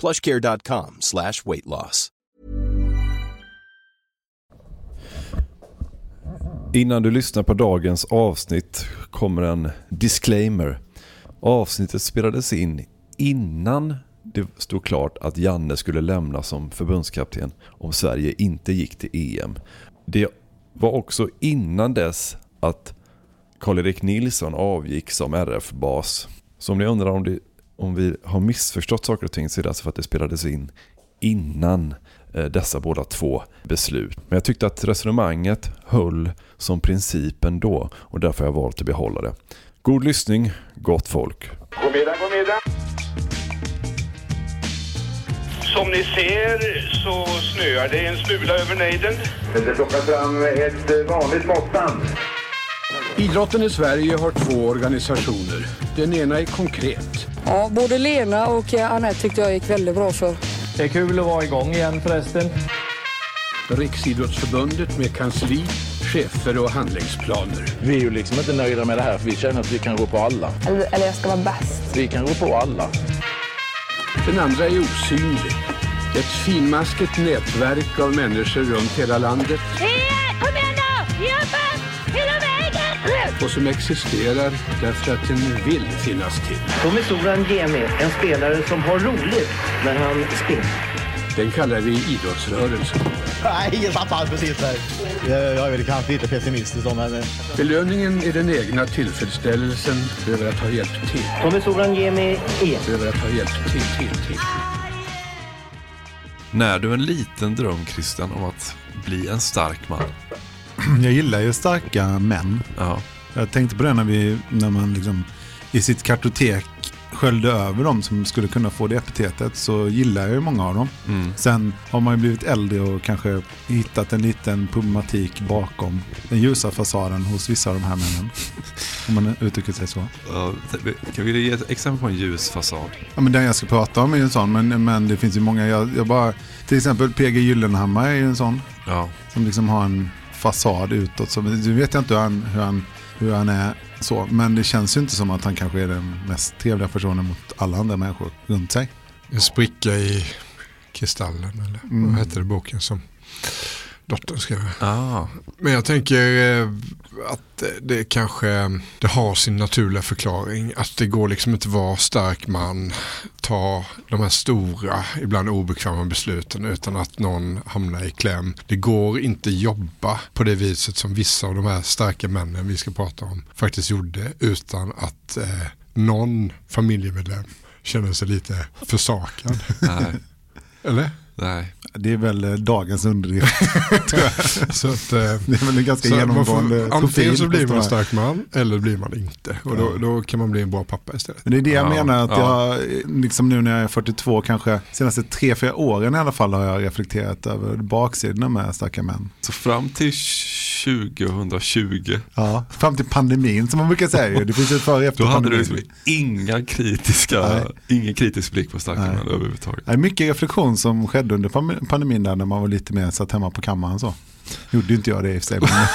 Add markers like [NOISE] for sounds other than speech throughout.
plushcare.com slash weight loss. Innan du lyssnar på dagens avsnitt kommer en disclaimer. Avsnittet spelades in innan det stod klart att Janne skulle lämna som förbundskapten om Sverige inte gick till EM. Det var också innan dess att Karl-Erik Nilsson avgick som RF-bas. Så om ni undrar om, det, om vi har missförstått saker och ting så är det alltså för att det spelades in innan eh, dessa båda två beslut. Men jag tyckte att resonemanget höll som principen då och därför har jag valt att behålla det. God lyssning, gott folk. God middag, god middag. Som ni ser så snöar det en smula över nejden. Det plockar fram ett vanligt måttband. Idrotten i Sverige har två organisationer. Den ena är konkret. Ja, både Lena och eh, Anette tyckte jag gick väldigt bra för. Det är kul att vara igång igen förresten. Riksidrottsförbundet med kansli, chefer och handlingsplaner. Vi är ju liksom inte nöjda med det här för vi känner att vi kan rå på alla. Eller, eller jag ska vara bäst. Vi kan rå på alla. Den andra är osynlig. Ett finmaskigt nätverk av människor runt hela landet. Kom Och som existerar därför att den vill finnas till. Tommy Soran Gemi, en spelare som har roligt när han spelar. Den kallar vi idrottsrörelsen. Nej, jag tappade precis där. Jag är väl kanske lite pessimistisk om men... Belöningen är den egna tillfredsställelsen över att ha hjälpt till. Tommy Soran Gemi är... Över att ha hjälpt till, till, till. När du en liten dröm Christian om att bli en stark man? [CLEARS THROAT] Jag gillar ju starka män. Ja. Jag tänkte på det när, vi, när man liksom i sitt kartotek sköljde över dem som skulle kunna få det epitetet så gillar jag ju många av dem. Mm. Sen har man ju blivit äldre och kanske hittat en liten problematik bakom den ljusa fasaden hos vissa av de här männen. [LAUGHS] Om man uttrycker sig så. Ja, kan vi ge ett exempel på en ljus fasad? Ja, men den jag ska prata om är ju en sån, men, men det finns ju många. Jag, jag bara, till exempel PG Gyllenhammar är ju en sån. Ja. Som liksom har en fasad utåt. Så, nu vet jag inte hur han, hur, han, hur han är så, men det känns ju inte som att han kanske är den mest trevliga personen mot alla andra människor runt sig. En spricka i kristallen, eller Mm. vad heter det boken som dottern skrev? Ah. Men jag tänker eh, att det kanske det har sin naturliga förklaring. Att det går liksom inte vara stark man, ta de här stora, ibland obekväma besluten utan att någon hamnar i kläm. Det går inte jobba på det viset som vissa av de här starka männen vi ska prata om faktiskt gjorde utan att eh, någon familjemedlem känner sig lite försakad. Eller? Nej. Det är väl eh, dagens underdrift. [LAUGHS] Så att, det är väl en ganska genomgående får, Antingen så blir man en stark man eller blir man inte. Och då, då kan man bli en bra pappa istället. Men det är det jag Ja, menar, att ja. jag, liksom nu när jag är 42, kanske senaste tre, fyra åren i alla fall har jag reflekterat över baksidorna med starka män. Så fram till 2020. Ja, fram till pandemin som man brukar säga. Det finns ett före efter Då hade du pandemin. liksom inga kritiska, ingen kritisk blick på Starkman överhuvudtaget. Mycket reflektion som skedde under pandemin där när man var lite mer satt hemma på kammaren så. Gjorde inte jag det i och för sig. Men,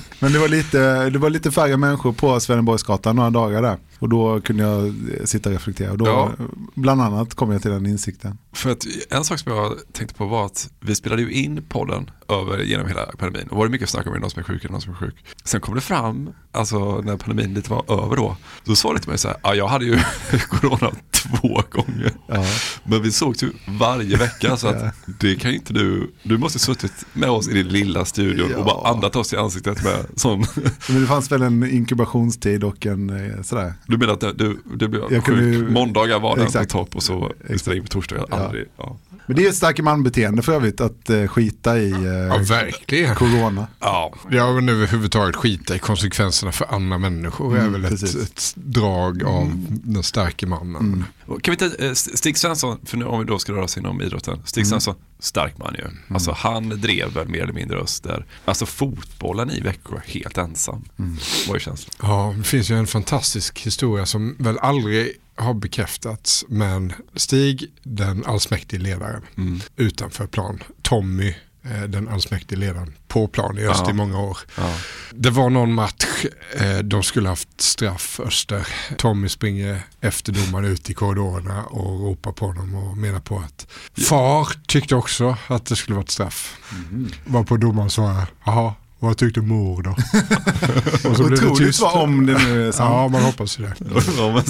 [LAUGHS] men det, var lite, det var lite färre människor på Swedenborgsgatan några dagar där. Och då kunde jag sitta och reflektera. Och då, Ja. Bland annat kom jag till den insikten. För att en sak som jag tänkte på var att vi spelade ju in podden över genom hela pandemin. Och var det mycket snack om någon som är sjuk eller någon som är sjuk. Sen kom det fram, alltså när pandemin lite var över då, så sa det till mig så här, ja jag hade ju [LAUGHS] corona två gånger. Ja. Men vi sågs ju varje vecka så att det kan ju inte du, du måste suttit med oss i din lilla studion och bara andat oss i ansiktet med sån. Men det fanns väl en inkubationstid och en eh, sådär. Du menar att du, du blev Jag sjuk, kunde måndagar var den Exakt. på topp och så spelade in på torsdagar, aldrig. Ja. Men det är ett stark man-beteende för övrigt att eh, skita i eh, Ja, verkligen. corona. Ja, ja men överhuvudtaget skita i konsekvenserna för andra människor är Mm, väl ett. Mm. ett drag av den starke mannen. Och Kan vi inte, eh, Stig Svensson, för nu om vi då ska röra oss inom idrotten. Stig Mm. Svensson, stark man ju. Alltså han drev väl mer eller mindre öster. Alltså fotbollen i Växjö helt ensam. Mm. Var ju känslan. Ja, det finns ju en fantastisk historia som väl aldrig har bekräftats. Men Stig, den allsmäktige ledaren, Mm. utanför plan. Tommy, eh, den allsmäktige ledaren, på plan i öst Ja. i många år. Ja. Det var någon match, eh, de skulle haft straff Öster. Tommy springer efter domaren ut i korridorerna och ropar på honom och menar på att far tyckte också att det skulle vara ett straff. Mm. Var på domaren svarar, jaha, vad tyckte mor då? [LAUGHS] och så blev det tyst. vad om det nu är sant. Ja, man hoppas ju det. [LAUGHS] Ja,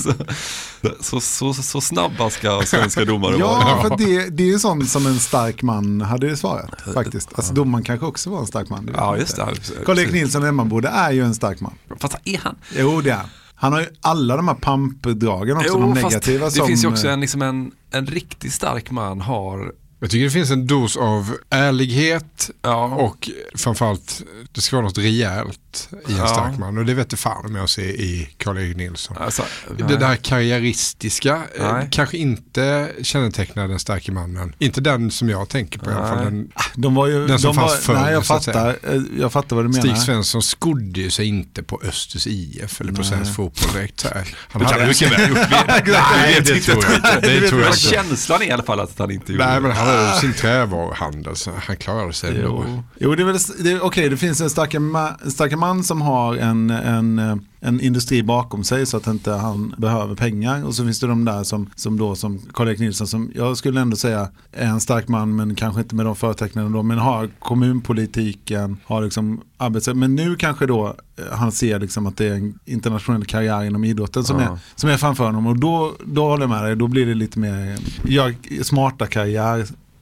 så, så, så, så snabba ska svenska domare Ja, vara. för det, det är ju sånt som en stark man hade svarat faktiskt. Alltså domaren kanske också var en stark man. Ja, just det. Karl-Erik Nilsson Emmaboda är ju en stark man. Fast är han? Jo, det är han. Han har ju alla de här pampdragen också, de fast negativa det som... finns ju också eh, en, liksom en, en riktigt stark man har Jag tycker det finns en dos av ärlighet Ja. och framförallt det ska vara något rejält i en Ja. stark man. Och det vet du fan om jag ser i Karl-Erik Nilsson. Alltså, Det där karriäristiska eh, Nej. kanske inte kännetecknar den starka mannen. Inte den som jag tänker på i alla fall. Nej. Den, De var ju... Den som de fanns var, förr, Nej, jag fattar, eh, jag fattar vad du menar. Stig Svensson skodde ju sig inte på Östers IF eller på Nej. svensk fotboll direkt. Så här. Han Det kan hade- mycket väl gjort. Vi- [LAUGHS] Nej, det tror jag inte. Det tror jag känslan är i alla fall att han inte gjorde Nej, det. men han hade sin trävaruhandel så han klarade sig ändå. Jo, det är väl, det, okej det finns en starka, ma, en starka man som har en, en, en industri bakom sig så att inte han behöver pengar. Och så finns det de där som, som då som Karl-Erik Nilsson som jag skulle ändå säga är en stark man men kanske inte med de förtecknen då men har kommunpolitiken, har liksom arbets... Men nu kanske då eh, han ser liksom att det är en internationell karriär inom idrotten som, Ja. är, som är framför honom och då, då håller jag med dig, då blir det lite mer, gör smarta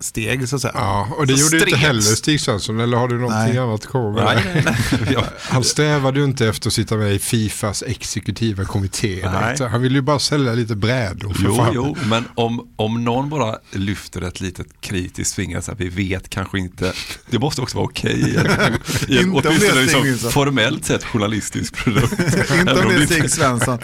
karriärsteg så att säga. Ja, och det Så gjorde ju inte heller Stig Svensson, eller har du någonting Nej. annat att komma med? Nej, nej, nej. [LAUGHS] Han strävade ju inte efter att sitta med i Fifas exekutiva kommitté. Han ville ju bara sälja lite brädor Jo, fan. jo, men om, om någon bara lyfter ett litet kritiskt finger så att vi vet kanske inte, det måste också vara okej [LAUGHS] är åtminstone Stig liksom, Nilsson. formellt sett journalistisk produkt. [LAUGHS] inte om det är Stig Svensson.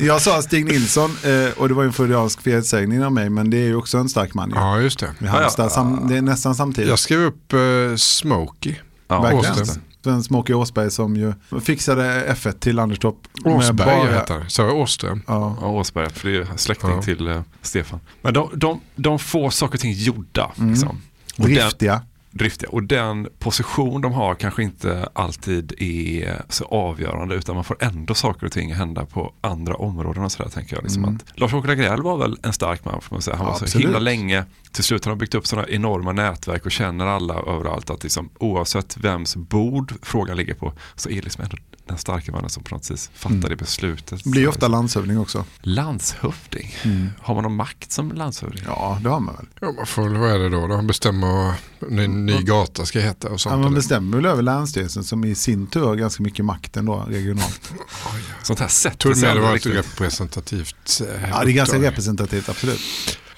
Jag sa Stig Nilsson eh, och det var en freudiansk felsägning av mig men det är ju också en stark man. Ja, just det. Ja, ja. sam, det är nästan samtidigt. Jag skrev upp uh, Smokey. Ja, Verkligen. Sven Smoky Åsberg som ju fixade F1 till Anderstorp. Åsberg bara- heter han. Så Åström. Ja. Ja, Åsberg, för det är släkting Ja. till eh, Stefan. Men de, de, de får saker och ting gjorda. Mm. Liksom. Och den- Driftiga. Driftiga. Och den position de har kanske inte alltid är så avgörande utan man får ändå saker och ting hända på andra områden och sådär tänker jag. Liksom Mm. att Lars-Åke Lagrell var väl en stark man får man säga. Han var så Absolut. himla länge. Till slut har de byggt upp sådana enorma nätverk och känner alla överallt att liksom, oavsett vems bord frågan ligger på så är det liksom ändå den starka mannen som på något vis fattar Mm. det beslutet. Blir ofta landshövding också. Landshövding. Har man någon makt som landshövding? Ja, det har man väl. Ja, man får, väl- vad är det då? De bestämmer vad en ny gata ska heta och sånt. Ja, man bestämmer väl över Länsstyrelsen som i sin tur har ganska mycket makt ändå regionalt. [LAUGHS] Sånt här sätter sig aldrig var ett riktigt. representativt eh, Ja, det är ganska representativt, absolut.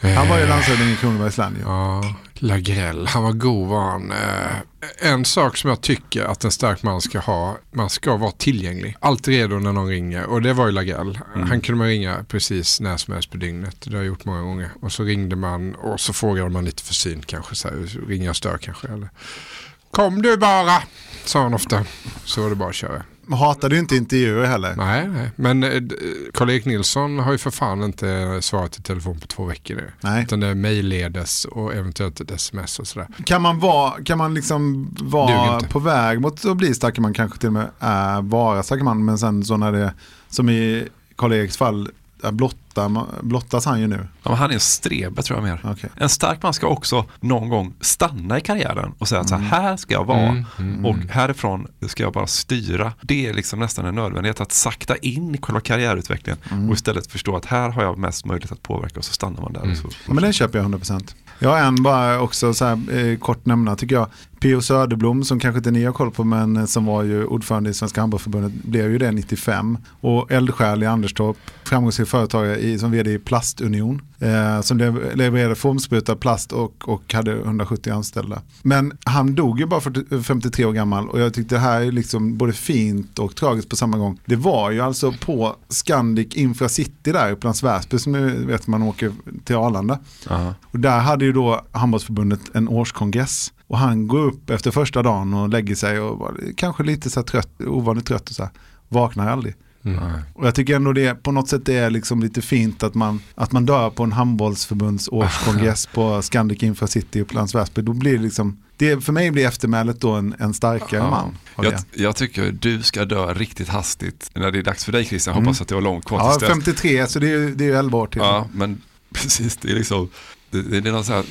Han var ju landshövding i Kronobergs län. Ja, Lagrell, han var god var han. Eh, en sak som jag tycker att en stark man ska ha, man ska vara tillgänglig. Alltid redo när någon ringer och det var ju Lagrell. Han kunde man ringa precis när som helst på dygnet. Det har jag gjort många gånger. Och så ringde man och så frågade man lite försynt kanske, så här, ringer jag stör kanske? Eller? Kom du bara, sa han ofta. Så var det bara att köra. Hatade ju inte intervjuer heller. Nej, nej. men eh, Karl-Erik Nilsson har ju för fan inte svarat i telefon på två veckor nu. Nej. Utan det är mejlledes och eventuellt ett sms och sådär. Kan man vara, kan man liksom vara på väg mot att bli starkare man kanske till och med är vara starkare man men sen så när det, som i Karl-Eriks fall, är blotta, blottas han ju nu. Ja, han är en strebe tror jag mer. Okej. En stark man ska också någon gång stanna i karriären och säga att så Mm. här, här ska jag vara Mm, mm, och mm. härifrån ska jag bara styra. Det är liksom nästan en nödvändighet att sakta in i själva karriärutvecklingen Mm. och istället förstå att här har jag mest möjlighet att påverka och så stannar man där. Mm. Och så. Men den köper jag 100%. Jag har en bara också så här, eh, kort nämna tycker jag. P.O. Söderblom som kanske inte ni har koll på men eh, som var ju ordförande i Svenska Handbollsförbundet blev ju det 95. Och eldsjäl i Anderstorp, framgångsrik företagare i, som vd i Plastunion. Eh, som lev- levererade formsprutad plast och, och hade 170 anställda. Men han dog ju bara 40, 53 år gammal och jag tyckte det här är liksom både fint och tragiskt på samma gång. Det var ju alltså på Scandic Infracity där i Upplands Väsby som ni vet man åker till Arlanda. Ja. Och där hade ju då handbollsförbundet en årskongress. Och han går upp efter första dagen och lägger sig och var kanske lite så här trött, ovanligt trött och så här. Vaknar aldrig. Mm. Och jag tycker ändå det på något sätt är liksom lite fint att man, att man dör på en handbollsförbunds årskongress på Scandic Infracity i Upplands Väsby. Då blir det liksom, det, för mig blir eftermälet då en, en starkare Ja. man. Jag, jag tycker du ska dö riktigt hastigt när det är dags för dig Christian. Mm. Hoppas att det var långt kvar Ja, tills dess. 53 så det är det är ju 11 år till. Ja, men [LAUGHS] precis. Det är liksom det, det är någon sån här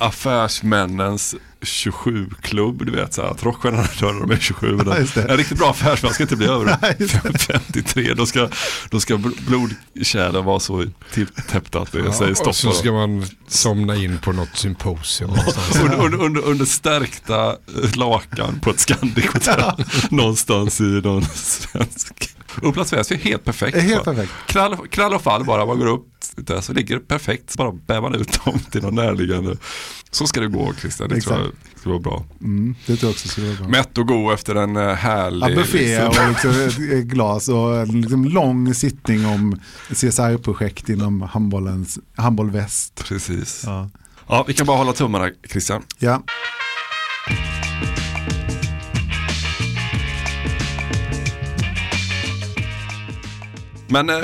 affärsmännens 27-klubb, du vet så här, att rockstjärnorna dör [LAUGHS] när de är 27. Ja. En riktigt bra affärsman ska inte bli över [LAUGHS] det. 53, då ska, då ska bl- blodkärlen vara så tilltäppta att det säger stopp. och så ska man somna in på något symposium [LAUGHS] under, under, under, under stärkta lakan på ett Scandic-hotell någonstans i någon svensk. Upplands Väsby är helt perfekt. Är helt perfekt. Knall, knall och fall bara, man går upp där så ligger det perfekt. Bara bär man ut [LAUGHS] dem till någon närliggande. Så ska det gå Christian, det tror jag ska vara bra. Mm, det tror jag också skulle vara bra. Mätt och god efter en eh, härlig... Ja, buffé liksom- och liksom ett glas och en liksom lång sittning om CSR-projekt inom handbollens, handboll väst. Precis. Ja. Ja, vi kan bara hålla tummarna Christian. ja. Men eh,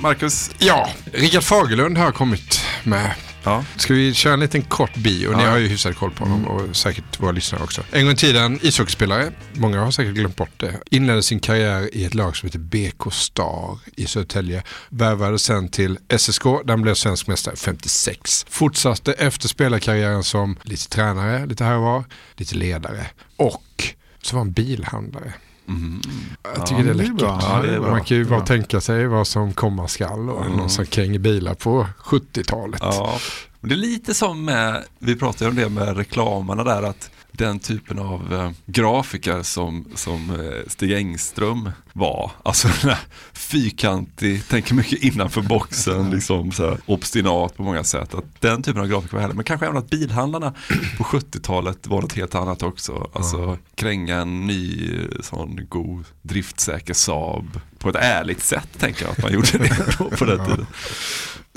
Marcus, Ja, Rickard Fagerlund har kommit med. ja. Ska vi köra en liten kort bio? Ni Ja. har ju hyfsad koll på honom och säkert våra lyssnare också. En gång i tiden ishockeyspelare, många har säkert glömt bort det. Inledde sin karriär i ett lag som heter BK Star i Södertälje. Värvade sen till SSK, där han blev svensk mästare 56. Fortsatte efter spelarkarriären som lite tränare, lite här och var, lite ledare och så var han bilhandlare. Jag tycker Ja, det är det är läckert. Ja, det är. Man kan ju bara tänka sig vad som komma skall och någon som kränger bilar på 70-talet. Ja, men det är lite som med, vi pratade om det med reklamerna där, att den typen av eh, grafiker som, som eh, Stig Engström var, alltså den här fyrkantig, tänker mycket innanför boxen, liksom så här, obstinat på många sätt. Att den typen av grafiker var härlig, men kanske även att bilhandlarna på 70-talet var något helt annat också. Alltså kränga en ny sån god driftsäker Saab på ett ärligt sätt tänker jag att man gjorde [LAUGHS] det på den tiden.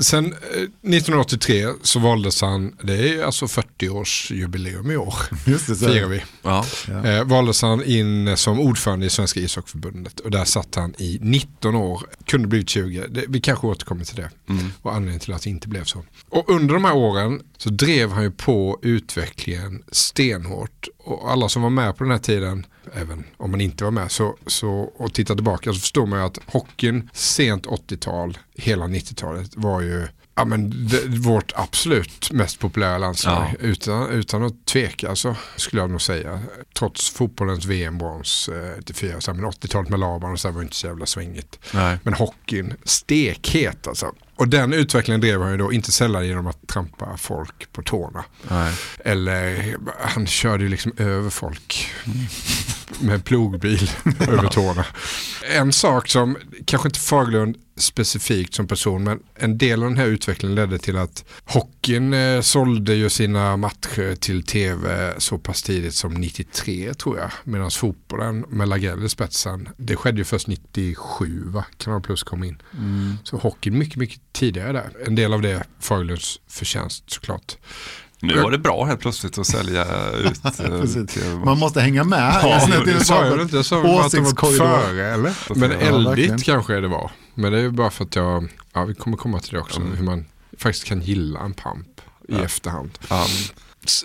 Sen eh, 1983 så valdes han, det är alltså 40-årsjubileum i år, [LAUGHS] Just det, så. firar vi. Ja. Eh, valdes han in som ordförande i Svenska ishockeyförbundet och där satt han i 19 år, kunde blivit 20, det, vi kanske återkommer till det Mm. och anledningen till att det inte blev så. Och under de här åren så drev han ju på utvecklingen stenhårt och alla som var med på den här tiden, även om man inte var med, så, så, och tittar tillbaka så förstår man ju att hockeyn sent 80-tal, hela 90-talet var ju Ja, men det, vårt absolut mest populära landslag. Ja. Utan, utan att tveka så skulle jag nog säga. Trots fotbollens VM-brons eh, 94. Så här, men 80-talet med Laban och så var inte så jävla svängigt. Nej. Men hockeyn, stekhet alltså. Och den utvecklingen drev han ju då inte sällan genom att trampa folk på tårna. Nej. Eller han körde ju liksom över folk med plogbil [LAUGHS] över tårna. En sak som, kanske inte Fagerlund specifikt som person, men en del av den här utvecklingen ledde till att hockeyn eh, sålde ju sina matcher till tv så pass tidigt som 93 tror jag. Medan fotbollen med Lagrell i spetsen, det skedde ju först 97 va? Kanal Plus kom in. Så hockeyn mycket, mycket tidigare där. En del av det Fagerlunds förtjänst såklart. Nu var det bra helt plötsligt att sälja [LAUGHS] ut. eh, Man måste hänga med. Ja, det sa jag inte. Jag sa att de var före eller? Men eldigt kanske det var. Men det är ju bara för att jag, ja vi kommer komma till det också, mm. hur man faktiskt kan gilla en pamp i ja. efterhand. Um,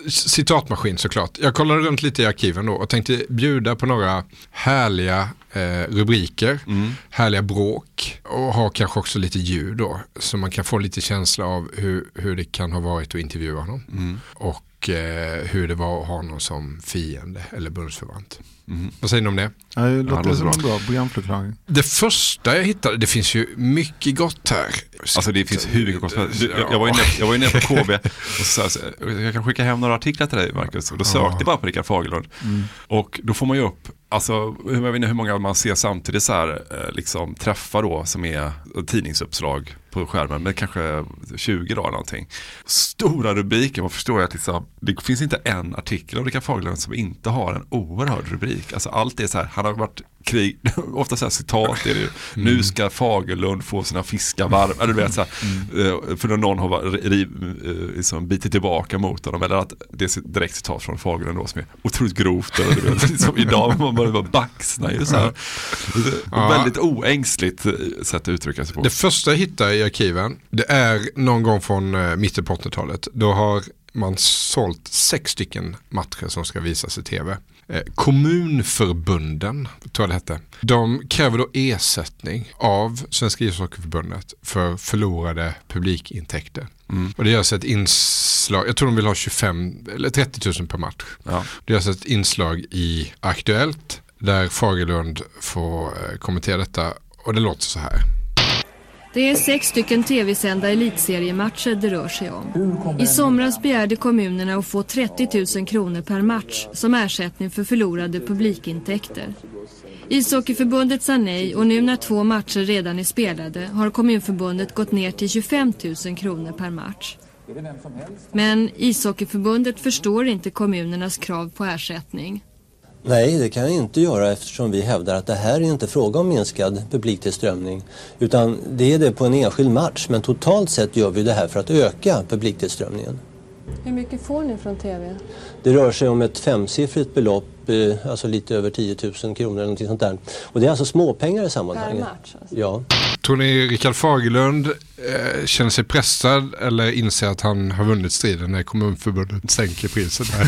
citatmaskin såklart. Jag kollade runt lite i arkiven då och tänkte bjuda på några härliga eh, rubriker, mm. härliga bråk och ha kanske också lite ljud då. Så man kan få lite känsla av hur, hur det kan ha varit att intervjua honom. Mm. Och eh, hur det var att ha honom som fiende eller bundsförvant. Mm. Vad säger ni om det? Ja, det låter ja, som en bra programförklaring. Det första jag hittade, det finns ju mycket gott här. Alltså det finns hur mycket gott som helst. Jag, var var inne på KB och sa jag kan skicka hem några artiklar till dig Marcus. Och då sökte jag bara på Rickard Fagerlund. Mm. Och då får man ju upp Alltså, jag vet inte hur många man ser samtidigt så här, eh, liksom träffar då som är tidningsuppslag på skärmen, men kanske 20 dagar någonting. Stora rubriker, man förstår att liksom, det finns inte en artikel av Rickard Fagerlund som inte har en oerhörd rubrik. Alltså allt är så här, han har varit krig, [LAUGHS] ofta så här citat är det ju. Mm. Nu ska Fagerlund få sina fiskar varma. Du vet, så här, mm. Eh, för när någon har riv, eh, liksom, bitit tillbaka mot honom. Eller att det är direkt citat från Fagerlund då som är otroligt grovt. Eller, du vet, [LAUGHS] liksom, idag man bara baxnar ju så här. Ja. Väldigt oängsligt eh, sätt att uttrycka sig på. Det första jag hittar i arkiven, det är någon gång från mitten på 80-talet. Då har man sålt sex stycken matcher som ska visas i tv. Eh, kommunförbunden, tror jag det hette. De kräver då ersättning av Svenska ishockeyförbundet för förlorade publikintäkter. Mm. Och det görs ett inslag, jag tror de vill ha 25 eller 30 000 per match. Ja. Det görs ett inslag i Aktuellt där Fagerlund får eh, kommentera detta och det låter så här. Det är sex stycken tv-sända elitseriematcher det rör sig om. I somras begärde kommunerna att få 30 000 kronor per match som ersättning för förlorade publikintäkter. Ishockeyförbundet sa nej och nu när två matcher redan är spelade har kommunförbundet gått ner till 25 000 kronor per match. Men Ishockeyförbundet förstår inte kommunernas krav på ersättning. Nej, det kan jag inte göra eftersom vi hävdar att det här är inte fråga om minskad publiktillströmning. Utan det är det på en enskild match, men totalt sett gör vi det här för att öka publiktillströmningen. Hur mycket får ni från TV? Det rör sig om ett femsiffrigt belopp Eh, alltså lite över 10 000 kronor eller någonting sånt där. Och det är alltså småpengar i sammanhanget. Per match? Alltså. Ja. Tror ni Rickard Fagerlund eh, känner sig pressad eller inser att han har vunnit striden när kommunförbundet sänker priset? Här?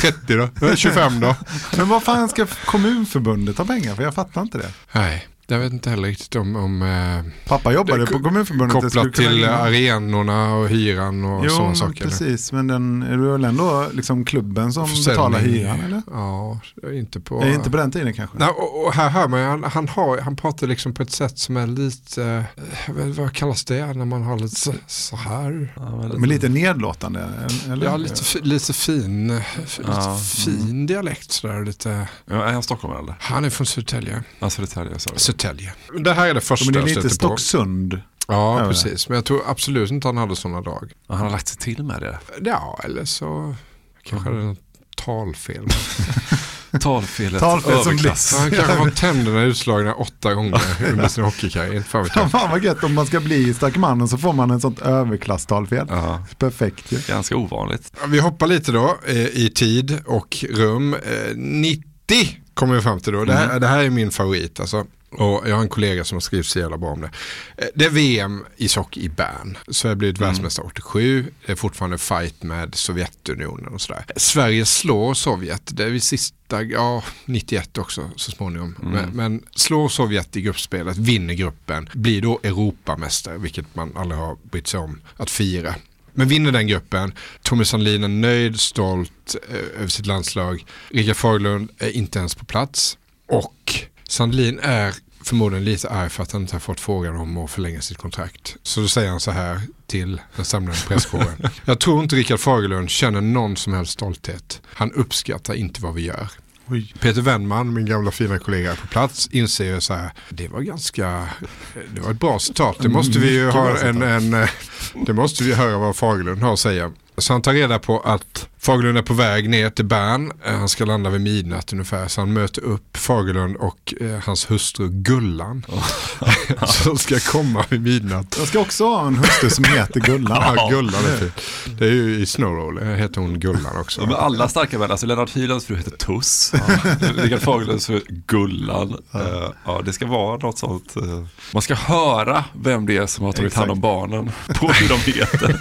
30 [LAUGHS] då? 25 då? Men vad fan ska kommunförbundet ha pengar för? Jag fattar inte det. Nej. Jag vet inte heller riktigt om... om eh, Pappa jobbade på Kommunförbundet. Kopplat till arenorna och hyran och sådana saker. Jo, precis. Men den, är det väl ändå liksom klubben som betalar hyran? Eller? Ja, inte på... Är inte på den tiden kanske? Nej, och, och här hör man han, han, har, han pratar liksom på ett sätt som är lite, eh, vad kallas det när man har lite så, här? Ja, men, lite, men lite nedlåtande? Eller? Ja, lite, lite fin, lite ja. fin mm. dialekt sådär. Lite. Ja, är han stockholmare eller? Han är från Södertälje. Ja, Södertälje, sorry. Södertälje. Det här är det första Men det är lite Stocksund. Ja, ja, precis. Men jag tror absolut inte han hade sådana drag. Han har lagt sig till med det? Ja, eller så kanske mm. det är något talfel. [LAUGHS] Talfelet Talfel som bliss. Han kanske har tänderna utslagna åtta gånger under sin hockeykarriär. Fan, vad gött om man ska bli stackmannen så får man en sånt överklasstalfel. Ja. Perfekt ju. Ganska ovanligt. Vi hoppar lite då eh, i tid och rum. 90 eh, kommer vi fram till då. Det här, mm. det här är min favorit. Alltså, och jag har en kollega som har skrivit så jävla bra om det. Eh, det är VM i sock i Bern. Sverige blivit mm. världsmästare 87. Det är fortfarande fight med Sovjetunionen och sådär. Sverige slår Sovjet. Det är vi sista, ja 91 också så småningom. Mm. Men, men slår Sovjet i gruppspelet, vinner gruppen, blir då Europamästare, vilket man aldrig har brytt sig om att fira. Men vinner den gruppen, Tommy Sandlin är nöjd, stolt eh, över sitt landslag. Rickard Fagerlund är inte ens på plats. Och Sandlin är förmodligen lite arg för att han inte har fått frågan om att förlänga sitt kontrakt. Så då säger han så här till den samlade presskåren. [LAUGHS] Jag tror inte Rickard Fagerlund känner någon som helst stolthet. Han uppskattar inte vad vi gör. Oj. Peter Wennman, min gamla fina kollega på plats, inser ju så här, det var ganska, det var ett bra citat. Det måste vi ju ha en, en, det måste vi höra vad Fagerlund har att säga. Så han tar reda på att Fagerlund är på väg ner till Bern. Eh, Han ska landa vid midnatt ungefär. Så han möter upp Fagerlund och eh, hans hustru Gullan. [LAUGHS] som ska komma vid midnatt. Jag ska också ha en hustru som heter Gullan. [LAUGHS] Ja, Gullan är fint. Det är ju i Snowroll heter hon Gullan också. Ja, men alla starka män, alltså Lennart Hylands fru heter Tuss. [LAUGHS] Rickard Fagerlunds fru Gullan. Ja. ja, det ska vara något sånt. eh, Man ska höra vem det är som har tagit hand om barnen på hur de heter.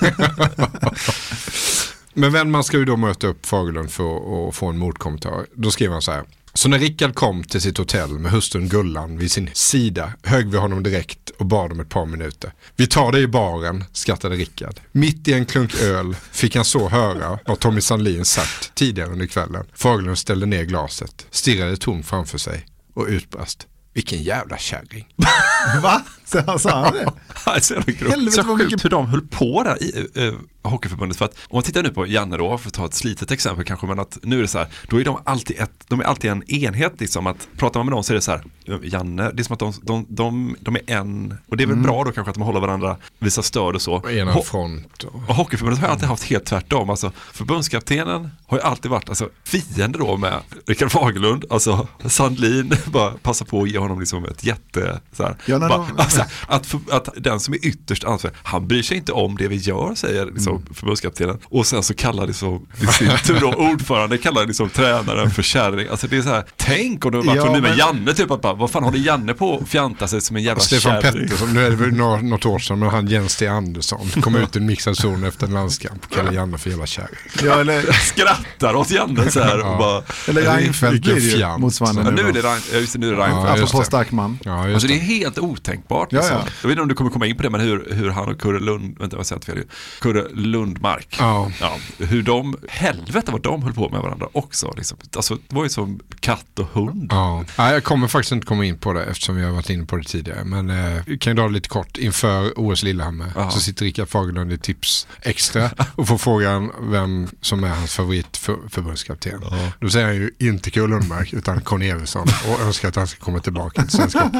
Men Wennman ska ju då möta upp Fagerlund för att få en motkommentar. Då skriver han så här. Så när Rickard kom till sitt hotell med hustrun Gullan vid sin sida högg vi honom direkt och bad om ett par minuter. Vi tar dig i baren, skrattade Rickard. Mitt i en klunk öl fick han så höra vad Tommy Sandlin sagt tidigare under kvällen. Fagerlund ställde ner glaset, stirrade tomt framför sig och utbrast. Vilken jävla kärring. [LAUGHS] Va? [LAUGHS] Så sa han det? Alltså, Helvete, så sjukt mycket- hur de höll på där i eh, Hockeyförbundet. För att om man tittar nu på Janne då, för att ta ett slitet exempel kanske, men att nu är det så här, då är de alltid, ett, de är alltid en enhet liksom. Att pratar man med någon så är det så här, Janne, det är som att de, de, de, de är en, och det är väl Mm. bra då kanske att de håller varandra, visar stöd och så. Ena Ho- front. Och... och Hockeyförbundet har alltid haft helt tvärtom. Alltså, förbundskaptenen har ju alltid varit alltså, fiende då med Rickard Fagerlund. Alltså Sandlin [LAUGHS] bara passar på att ge honom liksom ett jätte... Så här, Ja, bara, de- alltså, att, för, att den som är ytterst ansvarig, han bryr sig inte om det vi gör, säger liksom, Mm. förbundskaptenen. Och sen så kallar liksom, i sin [LAUGHS] tur då, ordförande kallar liksom tränaren för kärring. Alltså det är så här, tänk om det var Ja, ja, nu med Janne, typ att bara, vad fan håller Janne på att fjanta sig som en jävla Stefan kärring? Pettersson, nu är det väl nå- något år sedan, men han Jens T. Andersson kom ut i en mixad zon efter en landskamp och kallade Janne för jävla kärring. Ja, eller, Skrattar åt Janne så här och Ja. bara... eller Reinfeldt blir det ju motsvarande Ja, nu. nu är då. det, Rein- ja, just det, nu är det Reinfeldt. Ja, Apropå det. stark man. Ja, Alltså det det. är helt otänkbart. Ja, Liksom. ja. Jag vet inte om du kommer komma in på det, men hur, hur han och Kurre Lund, vänta jag fel? Kurre Lundmark. Ja. Ja, hur de, helvete vad de höll på med varandra också. Liksom. Alltså, det var ju som katt och hund. Ja. Nej, jag kommer faktiskt inte komma in på det eftersom vi har varit inne på det tidigare. Men eh, vi kan ju dra det lite kort. Inför OS Lillehammer Ja. så sitter Rickard Fagerlund i Tips Extra och får frågan vem som är hans favoritförbundskapten. Då säger han ju inte Kurre Lundmark utan Conny Everson och önskar att han ska komma tillbaka till svensk hockey.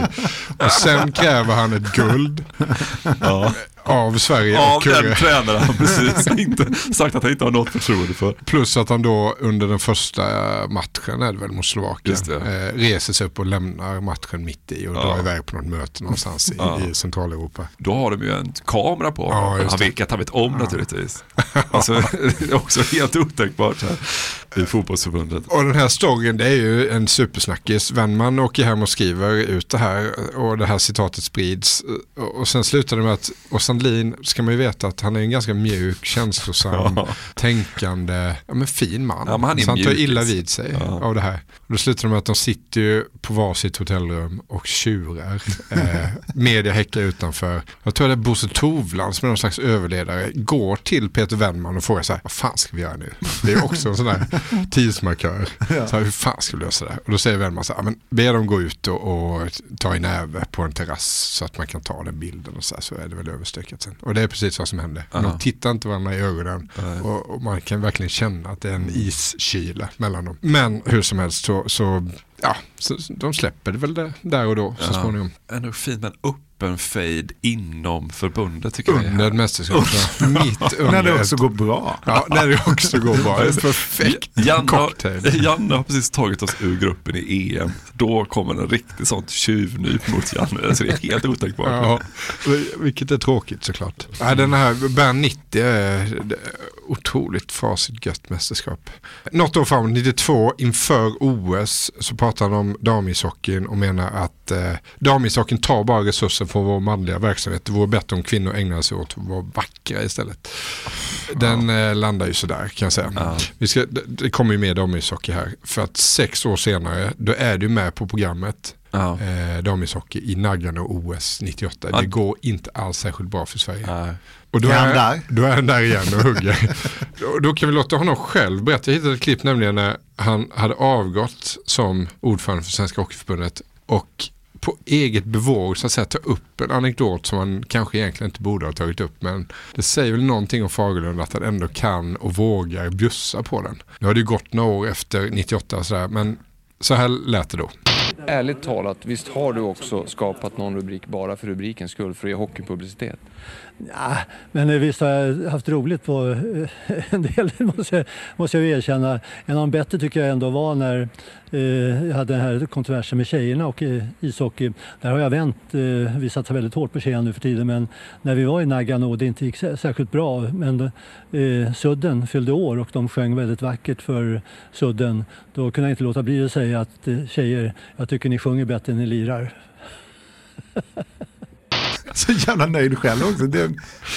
Och sen kräver han ett guld. [LAUGHS] av Sverige Av och Kurre. den tränaren [LAUGHS] precis inte sagt att han inte har något förtroende för. Plus att han då under den första matchen, är det väl mot Slovakien, eh, reser sig upp och lämnar matchen mitt i och Ja. drar iväg på något möte någonstans i, Ja. i Centraleuropa. Då har de ju en kamera på Ja, honom. Han vet att han vet om naturligtvis. Alltså, det är också helt otänkbart här i fotbollsförbundet. Och den här storyn det är ju en supersnackis. Wennman åker hem och skriver ut det här och det här citatet sprids. Och sen slutar det med att, och Sandlin ska man ju veta att han är en ganska mjuk, känslosam, Ja. tänkande, ja men fin man. Ja, men han är Så han tar illa vid sig Ja. av det här. Och då slutar det med att de sitter ju på varsitt hotellrum och tjurar. Eh, [LAUGHS] media häckar utanför. Jag tror det är Bosse Tovland som är någon slags överledare. Går till Peter Wennman och frågar så här, vad fan ska vi göra nu? Det är också en sån där [LAUGHS] tidsmarkör. Så här, hur fan ska vi lösa det? Och då säger Wennman så här, "Ja, men be dem gå ut och, och ta i näve på en terrass så att man kan ta den bilden och så, här, så är det väl överstökat sen. Och det är precis vad som hände. Ja. De tittar inte varandra i ögonen och, och man kan verkligen känna att det är en iskyla mellan dem. Men hur som helst så, så ja, så, de släpper det väl det där och då så Ja. småningom. Ändå fint med en öppen fade inom förbundet tycker jag. är Under ett mästerskap. [LAUGHS] ja. Mitt under När det också går bra. Ja, när det också går bra. [LAUGHS] En perfekt Janne cocktail. har, Janne har precis tagit oss ur gruppen i EM. Då kommer en riktigt sånt tjuvnyp mot Janne. Alltså det är helt otänkbart. Ja, vilket är tråkigt såklart. Ja, den här Bern 90 är det är otroligt fasigt gött mästerskap. Något år framåt, 92, inför OS så pratar han om damishockeyn och menar att eh, damishockeyn tar bara resurser från vår manliga verksamhet. Det vore bättre om kvinnor ägnade sig åt att vara vackra istället. Den eh, landar ju sådär kan jag säga. Vi ska, det, det kommer ju mer damishockey här. För att sex år senare, då är du med på programmet Ja. eh, damishockey i Nagano OS 98. Ja. Det går inte alls särskilt bra för Sverige. Och då Är är, han där? Då är han där igen och hugger. [LAUGHS] Och då kan vi låta honom själv berätta. Jag hittade ett klipp nämligen när han hade avgått som ordförande för Svenska Hockeyförbundet och på eget bevåg så att säga ta upp en anekdot som han kanske egentligen inte borde ha tagit upp. Men det säger väl någonting om Fagerlund att han ändå kan och vågar bjussa på den. Nu har det ju gått några år efter 98 och sådär men så här lät det då. Ärligt talat, visst har du också skapat någon rubrik bara för rubrikens skull för att ge hockeypublicitet? Ja, men visst har jag haft roligt på eh, [LAUGHS] en del, måste jag, måste jag erkänna. En av de bättre tycker jag ändå var när eh, jag hade den här kontroversen med tjejerna och eh, ishockey. Där har jag vänt. Eh, vi satsar väldigt hårt på tjejerna nu för tiden men när vi var i Nagano och det inte gick särskilt bra men eh, Sudden fyllde år och de sjöng väldigt vackert för Sudden. Då kunde jag inte låta bli att säga att eh, tjejer, jag tycker ni sjunger bättre än ni lirar. [LAUGHS] [LAUGHS] Så jävla nöjd själv också. Det,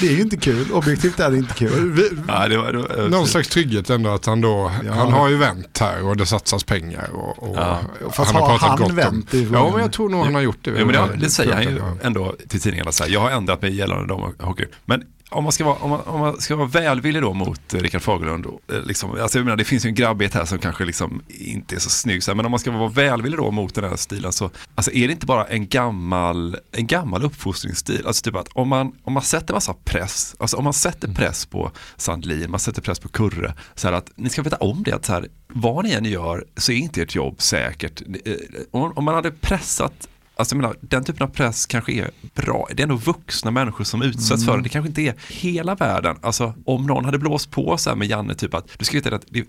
det är ju inte kul. Objektivt är det inte kul. Vi, ja, det var, det var, någon slags trygghet ändå att han då, ja. han har ju vänt här och det satsas pengar. Och, och ja. Fast han har, har pratat han vänt om. Ja, men jag tror nog han har gjort det. Ja, men det, det säger han ju ändå till tidningarna. Så här, jag har ändrat mig gällande dem hockey. Men om man, ska vara, om, man, om man ska vara välvillig då mot eh, Rickard Fagerlund, eh, liksom, alltså jag menar, det finns ju en grabbighet här som kanske liksom inte är så snygg, så här, men om man ska vara välvillig då mot den här stilen så alltså är det inte bara en gammal, en gammal uppfostringsstil, alltså typ att om man, om man sätter massa press, alltså om man sätter press på Sandlin, man sätter press på Kurre, så här att ni ska veta om det, att så här, vad ni än gör så är inte ert jobb säkert. Eh, om, om man hade pressat Alltså jag menar, den typen av press kanske är bra. Det är ändå vuxna människor som utsätts mm. för det. Det kanske inte är hela världen. Alltså om någon hade blåst på så här med Janne, typ att du ska veta att det,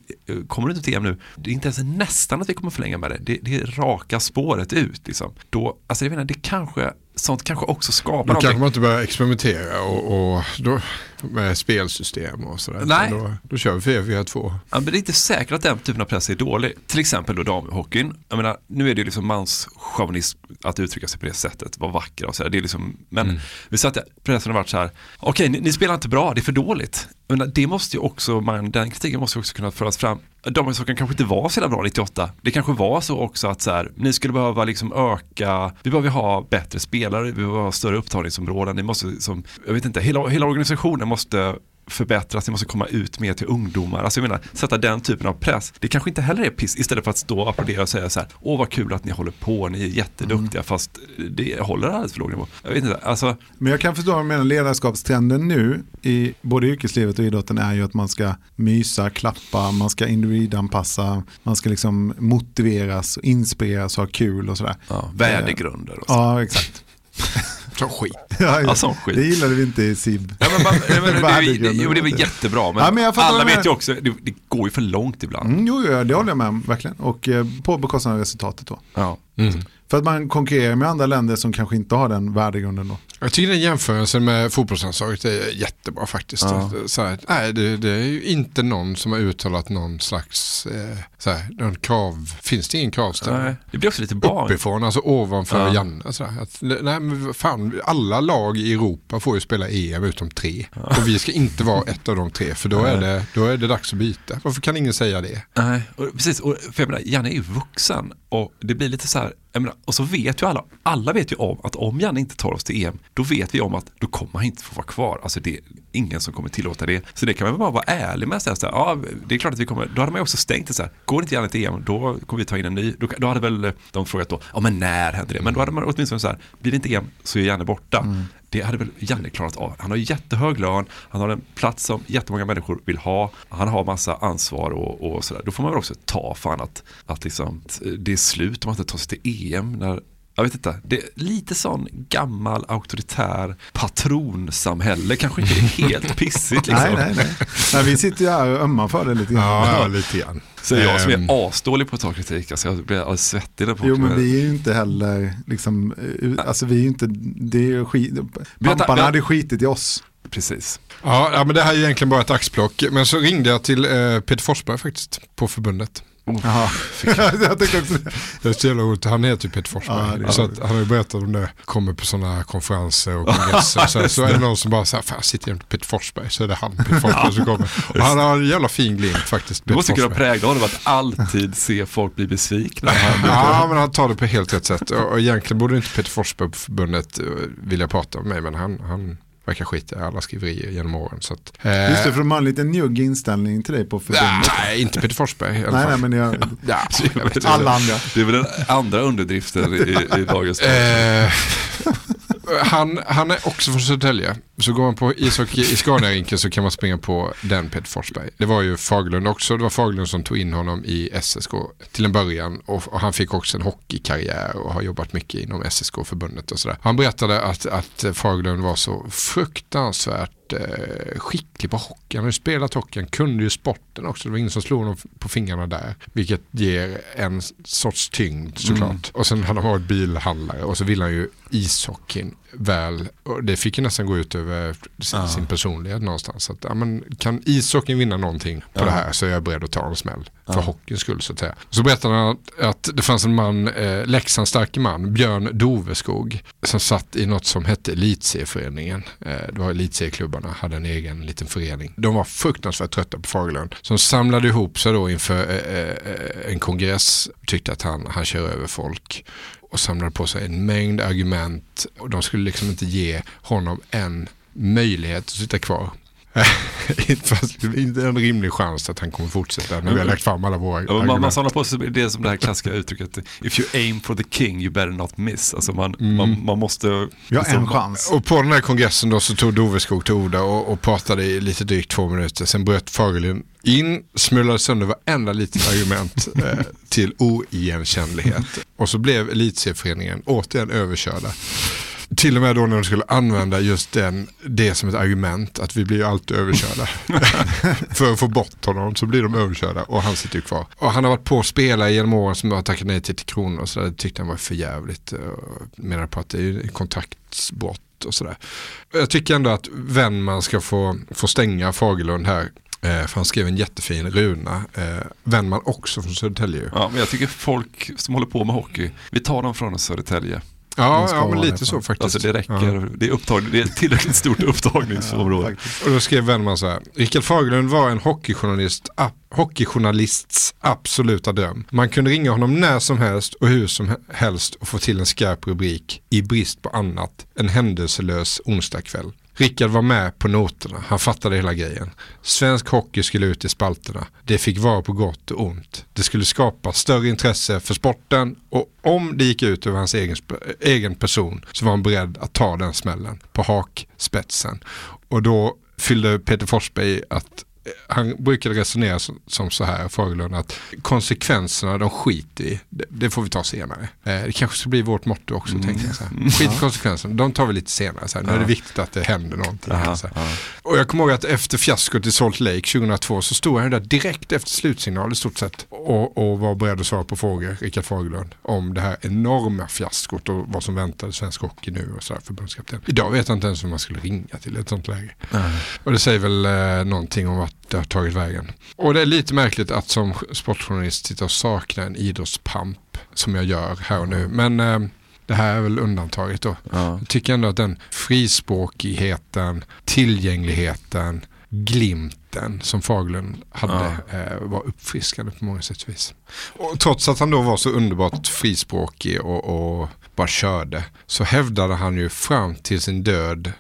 kommer du inte till EM nu, det är inte ens nästan att vi kommer förlänga med det. Det, det är raka spåret ut. Liksom. Då, alltså jag menar, det kanske sånt kanske också skapar då någonting. Då kanske man inte börjar experimentera och, och då, med spelsystem och sådär. Nej. Då, då kör vi 4-4-2. Ja, men det är inte säkert att den typen av press är dålig. Till exempel då damhockeyn. Jag menar, nu är det ju liksom manschauvinism att uttrycka sig på det sättet, vara vackra och sådär. Det är liksom, men mm. vi sa att pressen har varit så här, okej okay, ni, ni, spelar inte bra, det är för dåligt. Men det måste ju också, man, den kritiken måste också kunna föras fram damishockeyn kanske inte var så jävla bra 98. Det kanske var så också att så här, ni skulle behöva liksom öka, vi behöver ha bättre spelare, vi behöver ha större upptagningsområden, ni måste, som, jag vet inte, hela, hela organisationen måste förbättras, det måste komma ut mer till ungdomar. Alltså jag menar, sätta den typen av press. Det kanske inte heller är piss, istället för att stå och applådera och säga så här, åh vad kul att ni håller på, ni är jätteduktiga, mm. fast det håller alldeles för låg nivå. Jag vet inte, alltså. Men jag kan förstå vad du menar, ledarskapstrenden nu i både yrkeslivet och idrotten är ju att man ska mysa, klappa, man ska individanpassa, man ska liksom motiveras, inspireras ha kul och sådär. Ja, värdegrunder och så. Ja, exakt. [LAUGHS] Som skit. [LAUGHS] Ja, ja, som skit. Det gillade vi inte i SIB. Ja, men, men, [LAUGHS] men, det, jo, det var jättebra, men, ja, men alla vet ju också, det, det, går ju för långt ibland. Mm, jo, det håller jag med om, verkligen. Och eh, på bekostnad av resultatet då. Ja. Mm. För att man konkurrerar med andra länder som kanske inte har den värdegrunden då. Jag tycker den jämförelsen med fotbollslandslaget är jättebra faktiskt. Ja. Så här, nej, det, det, är ju inte någon som har uttalat någon slags eh, så här, någon krav. Finns det ingen kravställning? Det blir också lite barn. Uppifrån, alltså ovanför ja. Janne. Så här, att, nej, men fan, alla lag i Europa får ju spela EM utom tre. Ja. Och vi ska inte vara ett av de tre för då är, det, då är det dags att byta. Varför kan ingen säga det? Nej, och, precis. Och, för jag menar, Janne är ju vuxen och det blir lite så här Menar, och så vet ju alla, alla vet ju om att om Janne inte tar oss till EM, då vet vi om att då kommer han inte få vara kvar. Alltså det ingen som kommer tillåta det. Så det kan man bara vara ärlig med. Så här, ja, det är klart att vi kommer, då hade man ju också stängt det så här, går inte Janne till EM, då kommer vi ta in en ny. Då, då hade väl de frågat då, ja men när händer det? Men då hade man åtminstone så här, blir det inte EM så är Janne borta. Mm det hade väl Janne klarat av. Han har jättehög lön, han har en plats som jättemånga människor vill ha, han har massa ansvar och, och sådär. Då får man väl också ta fan att, att liksom, det är slut om man inte tar sig till EM när jag vet inte, det är lite sån gammal auktoritär patronsamhälle, kanske inte [LAUGHS] helt pissigt liksom. nej, nej, nej. nej. Vi sitter ju här och ömmar för det lite grann. Ja, lite grann. Så jag som är ehm. asdålig på att ta kritik, alltså jag blir alldeles svettig på Jo men vi är ju inte heller, liksom, eh, alltså vi är ju inte, det är skit, pamparna hade skitit i oss. Precis. Ja, ja, men det här är egentligen bara ett axplock. Men så ringde jag till eh, Peter Forsberg faktiskt på förbundet. Jaha, [LAUGHS] jag tänkte också det. Det är så jävla roligt, han heter ju Peter Forsberg. Ja, så att, han har ju berättat om det, kommer på sådana konferenser och kongresser. [LAUGHS] så, så är det någon som bara säger, fan sitter jämte Peter Forsberg, så är det han, Peter Forsberg som kommer. [LAUGHS] Och han har en jävla fin glimt faktiskt. Du måste kunna prägla honom att alltid se folk bli besvikna. ja, men han tar det på helt rätt sätt. Och, och egentligen borde inte Peter Forsberg på förbundet eh, vilja prata med mig, men han, han verkar skita i alla skriverier genom åren. Så att, eh, Just det, för de har en liten njugg inställning till dig på förbundet. Nej, inte Peter Forsberg i alla fall. Nej, nej, men jag, [LAUGHS] ja, jag alla andra. Det är väl den andra underdriften i, i dagens eh, [LAUGHS] Han, han är också från Södertälje. Så går man på ishockey i Scaniarinken så kan man springa på den Peter Forsberg. Det var ju Fagerlund också. Det var Fagerlund som tog in honom i SSK till en början. Och, och han fick också en hockeykarriär och har jobbat mycket inom SSK-förbundet och sådär. Han berättade att, att Fagerlund var så fruktansvärt eh, skicklig på hockey. Han har ju spelat hockey, han kunde ju sporten också. Det var ingen som slog honom på fingrarna där. Vilket ger en sorts tyngd såklart. Mm. Och sen hade han varit bilhandlare och så vill han ju ishockeyn väl. Och det fick ju nästan gå ut över sin, ja. sin personlighet någonstans. Så att, ja, men, kan ishockeyn vinna någonting på ja. det här så är jag beredd att ta en smäll. För ja. hockeyns skull så att säga. Så berättade han att, att det fanns en man, eh, Leksands starke man, Björn Doveskog. Som satt i något som hette Elitserieföreningen. Eh, det var elitserieklubbarna, hade en egen liten förening. De var fruktansvärt trötta på Fagerlund. Som samlade ihop sig då inför eh, eh, en kongress. Tyckte att han, han kör över folk och samlade på sig en mängd argument och de skulle liksom inte ge honom en möjlighet att sitta kvar. [LAUGHS] Inte en rimlig chans att han kommer fortsätta när vi har lagt fram alla våra ja, Man, man samlar på sig det som det här klassiska uttrycket If you aim for the king you better not miss. Alltså man, mm. man, man måste... Ja, en chans. Och på den här kongressen då så tog Doveskog till orda och, och pratade i lite drygt två minuter. Sen bröt Fagerlund in, smulade sönder varenda litet argument [LAUGHS] eh, till oigenkännlighet. Och så blev elitserieföreningen återigen överkörda. Till och med då när de skulle använda just den, det som ett argument, att vi blir ju alltid överkörda. [LAUGHS] För att få bort honom så blir de överkörda och han sitter ju kvar. Och han har varit på att spela genom åren som har tackat nej till, till Kronor och så där, tyckte han var för jävligt. Menar på att det är kontraktsbrott och sådär. Jag tycker ändå att Wennman ska få, få stänga Fagerlund här. Eh, för han skrev en jättefin runa. Eh, också från Södertälje. Ja, men jag tycker folk som håller på med hockey, vi tar dem från Södertälje. Ja, ja men lite så faktiskt. Alltså det räcker, ja. det, är upptagning, det är ett tillräckligt stort upptagningsområde. Ja, och då skrev Wennman så här, Rickard Fagerlund var en hockeyjournalist, hockeyjournalists absoluta dröm. Man kunde ringa honom när som helst och hur som helst och få till en skarp rubrik i brist på annat en händelselös onsdagkväll. Rickard var med på noterna, han fattade hela grejen. Svensk hockey skulle ut i spalterna. Det fick vara på gott och ont. Det skulle skapa större intresse för sporten och om det gick ut över hans egen, egen person så var han beredd att ta den smällen på hakspetsen. Och då fyllde Peter Forsberg att han brukade resonera som, så här, Fagerlund, att konsekvenserna de skiter i, det, det, får vi ta senare. Eh, det kanske ska bli vårt motto också, mm. tänker jag. Så här. Skit i konsekvenserna, de tar vi lite senare. Så här. Nu är det viktigt att det händer någonting. Aha, så Och jag kommer ihåg att efter fiaskot i Salt Lake 2002 så stod han där direkt efter slutsignal i stort sett och, och var beredd att svara på frågor, Rickard Fagerlund, om det här enorma fiaskot och vad som väntade svensk hockey nu och så här, förbundskapten. Idag vet jag inte ens om man skulle ringa till ett sånt läge. Mm. Och det säger väl eh, någonting om att det har tagit vägen. Och det är lite märkligt att som sportjournalist sitta och sakna en idrottspamp som jag gör här och nu. Men eh, det här är väl undantaget då. Ja. Jag tycker ändå att den frispråkigheten, tillgängligheten, glimten som Faglund hade ja. eh, var uppfriskande på många sätt och vis. Och trots att han då var så underbart frispråkig och, och bara körde så hävdade han ju fram till sin död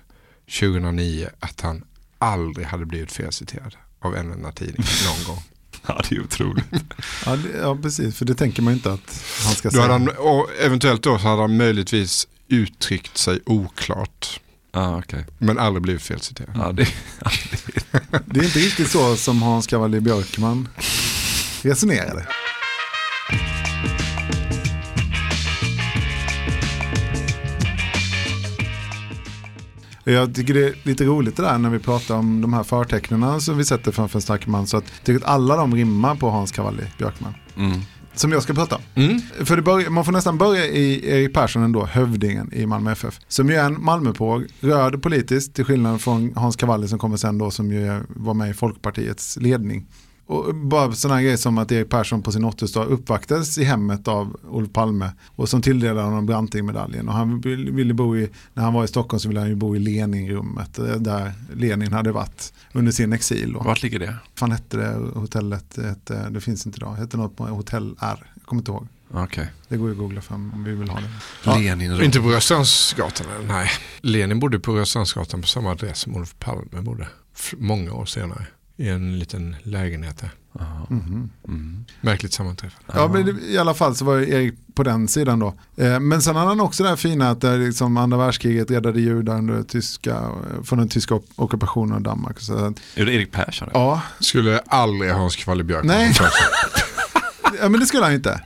2009 att han aldrig hade blivit felciterad av en enda tidning [LAUGHS] någon gång. Ja, det är otroligt. [LAUGHS] ja, det, ja, precis. För det tänker man inte att han ska säga. Han, och eventuellt då så hade han möjligtvis uttryckt sig oklart. Ah, okay. Men aldrig blivit felciterad. Ja, det, [LAUGHS] det är inte riktigt så som Hans Cavalli Björkman resonerade. Jag tycker det är lite roligt det där när vi pratar om de här förtecknen som vi sätter framför en stark man. Så att, jag tycker att alla de rimmar på Hans Cavalli Björkman. Mm. Som jag ska prata om. Mm. För börjar, man får nästan börja i Erik Persson ändå, hövdingen i Malmö FF. Som ju är en Malmöpåg, rörd politiskt till skillnad från Hans Cavalli som kommer sen då som ju var med i Folkpartiets ledning. Och bara sådana grejer som att Erik Persson på sin 80-årsdag uppvaktades i hemmet av Olof Palme och som tilldelade honom Brantingmedaljen. Och han ville bo i, när han var i Stockholm så ville han ju bo i Leninrummet eh, där Lenin hade varit under sin exil. Vart ligger det? Vad hette det hotellet? Hette, det finns inte idag. Hette något på Hotell R. Jag kommer inte ihåg. Okay. Det går ju att googla fram om vi vill ha det. Ja. Lenin inte på Rörstrandsgatan? Nej. Lenin bodde på Rörstrandsgatan på samma adress som Olof Palme bodde. Många år senare i en liten lägenhet där. Mhm. Märkligt sammanträffande. Ja, men i alla fall så var Erik på den sidan då. Eh, Men sen hade han också det här fina att det liksom andra världskriget räddade judar under tyska, eh, från den tyska ock- ockupationen av Danmark. Så, att- Är det Erik Persson? ja, Skulle aldrig Hans Kvalle Björk Nej. [LAUGHS] ja, men det skulle han inte.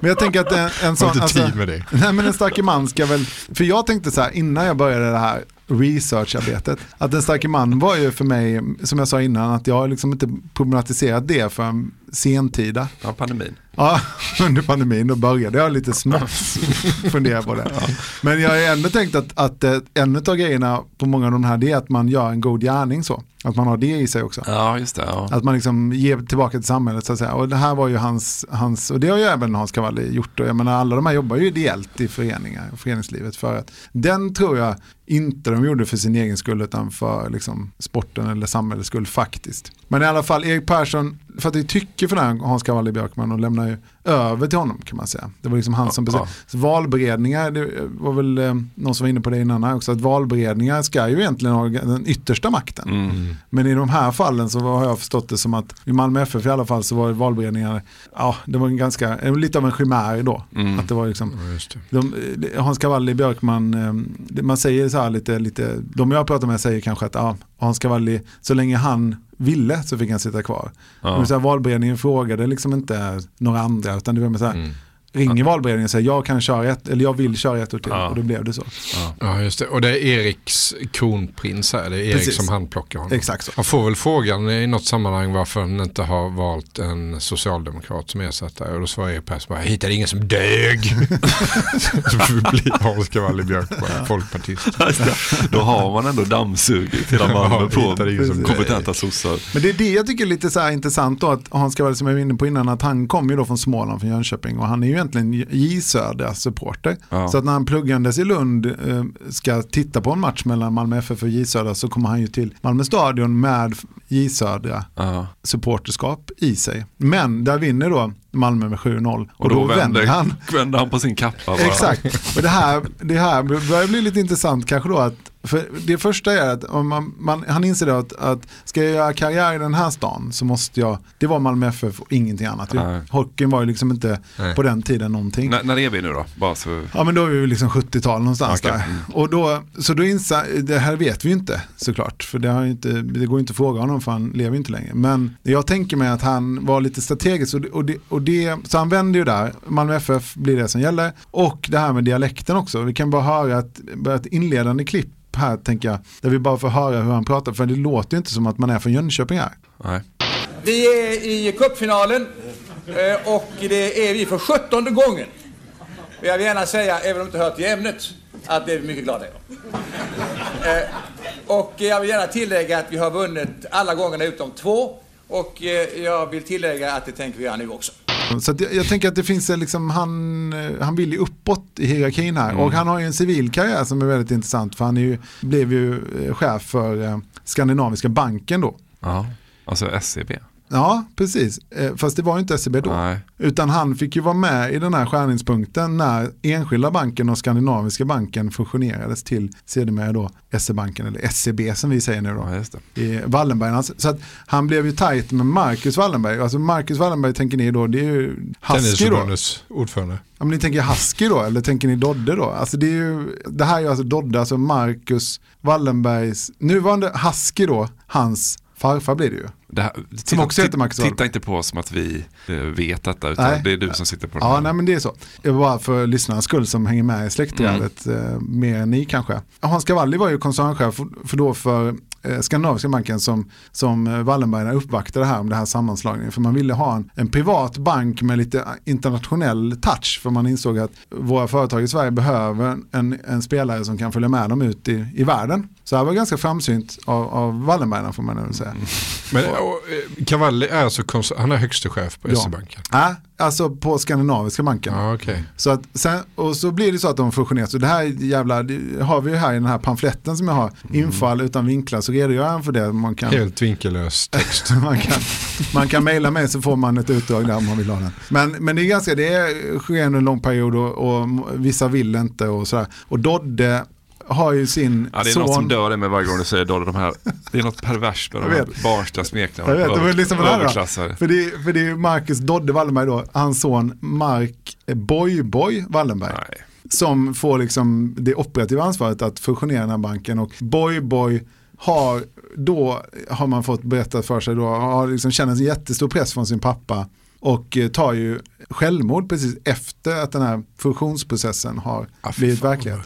Men jag tänker att en, en sån... inte tid med det. Nej men en starke man ska väl... För jag tänkte så här innan jag började det här researcharbetet. Att en starke man var ju för mig, som jag sa innan, att jag har liksom inte problematiserat det för en sentida. Ja, pandemin. Ja, [LAUGHS] under pandemin då började jag lite smått [LAUGHS] fundera på det. Men jag har ändå tänkt att, att eh, en av grejerna på många av de här det är att man gör en god gärning så. Att man har det i sig också. Ja, just det. Ja. Att man liksom ger tillbaka till samhället så att säga. Och det här var ju hans, hans och det har ju även Hans Cavalli gjort. Och jag menar alla de här jobbar ju ideellt i föreningar, föreningslivet. För att den tror jag inte de gjorde för sin egen skull utan för liksom sporten eller samhällets skull faktiskt. Men i alla fall Erik Persson, för att vi tycker för den här Hans Cavalli Björkman och lämnar ju över till honom kan man säga. Det var liksom han som bestämde. Så valberedningar, det var väl eh, någon som var inne på det innan här också, att valberedningar ska ju egentligen ha den yttersta makten. Mm. Men i de här fallen så har jag förstått det som att i Malmö FF i alla fall så var valberedningar, ja det var en ganska, lite av en chimär då. Mm. Att det var liksom, Ja, just det. de, eh, Hans Cavalli, Björkman, eh, man säger så här lite, lite, de jag pratar med säger kanske att ja, Hans Cavalli, så länge han ville så fick han sitta kvar. Ja. Men så här, valberedningen frågade liksom inte några andra utan det var med så här, Mm. Ringer valberedningen och säger jag kan köra ett, eller jag vill köra ett år till Ja. och då blev det så. Ja, just det. Och det är Eriks kronprins här. Det är Erik Precis. som handplockar honom. Exakt så. Han får väl frågan i något sammanhang varför han inte har valt en socialdemokrat som ersättare. Och då svarar Erik Persson bara, jag hittade ingen som dög. [LAUGHS] så blir Hans Cavalli Björk bara folkpartist. Då har man ändå dammsugit hela Malmö Ja, på kompetenta sossar. Men det är det jag tycker är lite så här intressant då att Hans Cavalli som jag var inne på innan att han kom ju då från Småland, från Jönköping och han är ju egentligen J Södra supporter. Ja. Så att när han pluggandes i Lund eh, ska titta på en match mellan Malmö FF och J Södra så kommer han ju till Malmö stadion med J Södra Ja. supporterskap i sig. Men där vinner då Malmö med 7-0 och, Och då, vänder, han [LAUGHS] vänder han på sin kappa bara. Exakt, och det här, det här börjar bli lite intressant kanske då att för det första är att om man, man, han inser då att, att ska jag göra karriär i den här stan så måste jag, det var Malmö FF och ingenting annat. Nej. Hockeyn var ju liksom inte Nej. på den tiden någonting. När, när är vi nu då? Bara så... Ja men då är vi liksom 70-tal någonstans Okej. där. Och då, så då inser, det här vet vi ju inte såklart. För det, har inte, det går ju inte att fråga honom för han lever ju inte längre. Men jag tänker mig att han var lite strategisk. Och det, och det, och det, så han vänder ju där, Malmö FF blir det som gäller. Och det här med dialekten också. Vi kan bara höra ett, ett inledande klipp här tänker jag. Där vi bara får höra hur han pratar. För det låter ju inte som att man är från Jönköping här. Nej. Vi är i cupfinalen eh, och det är vi för sjuttonde gången. Och Jag vill gärna säga, även om det inte hör till ämnet, att det är vi mycket glada över. Eh, Och jag vill gärna tillägga att vi har vunnit alla gångerna utom två. Och eh, jag vill tillägga att det tänker vi göra nu också. Så jag, jag tänker att det finns en liksom, han, eh, han vill ju uppåt i hierarkin här. Och han har ju en civil karriär som är väldigt intressant. För han ju, blev ju eh, chef för eh, Skandinaviska banken då. Ja, alltså SCB. Ja, precis. Eh, Fast det var ju inte SEB då. Nej. Utan han fick ju vara med i den här skärningspunkten när Enskilda banken och Skandinaviska banken fusionerades till sedermera då SE-banken eller SEB som vi säger nu då. Ja, just det. I Wallenberg. Alltså, Så att han blev ju tajt med Marcus Wallenberg. Alltså Marcus Wallenberg tänker ni då, det är ju Husky då. Ordförande. Ja, men ni tänker Husky då, eller tänker ni Dodde då? Alltså det, är ju, det här är ju alltså Dodde, alltså Marcus Wallenbergs, nuvarande Husky då, hans farfar blir det ju. Det här, Som titta, också heter Marcus Wahlberg. titta inte på oss som att vi eh, vet detta, utan Nej. det är du som sitter på den Ja, här. nej men det är så. Det var bara för lyssnarnas skull som hänger med i släktträdet eh, mer än ni kanske. Hans Cavalli var ju koncernchef för, för då för eh, Skandinaviska banken som, som eh, Wallenberg uppvaktade här om det här sammanslagningen. För man ville ha en, en privat bank med lite internationell touch. För man insåg att våra företag i Sverige behöver en, en spelare som kan följa med dem ut i, i världen. Så det här var ganska framsynt av, av Wallenberg får man nog säga. Men och, eh, Cavalli är alltså han är högste chef på Ja. SE-banken. Ja, alltså på Skandinaviska banken. Ja, okej. Så att sen, och så blir det så att de fusioneras. Och det här jävla, det har vi ju här i den här pamfletten som jag har. Infall utan vinklar så redogör jag för det. Man kan, Helt vinkellös text. [LAUGHS] man kan, man kan mejla mig så får man ett utdrag där om man vill ha den. Men, men det är ganska, det sker under en lång period och, och vissa vill inte och sådär. Och Dodde har ju sin Ja, det är son. något som dör mig varje gång du säger Dolly. De här, det är något perverst med de Jag här vet. barnsliga Jag smeknamnen. vet, det var liksom. Överklassare. För det, för det är Marcus Dodde Wallenberg då, hans son Mark Boy-Boy Wallenberg. Som får liksom det operativa ansvaret att fusionera den här banken och Boy-Boy har då, har man fått berättat för sig då, har liksom känner en jättestor press från sin pappa och eh, tar ju självmord precis efter att den här fusionsprocessen har blivit verklighet.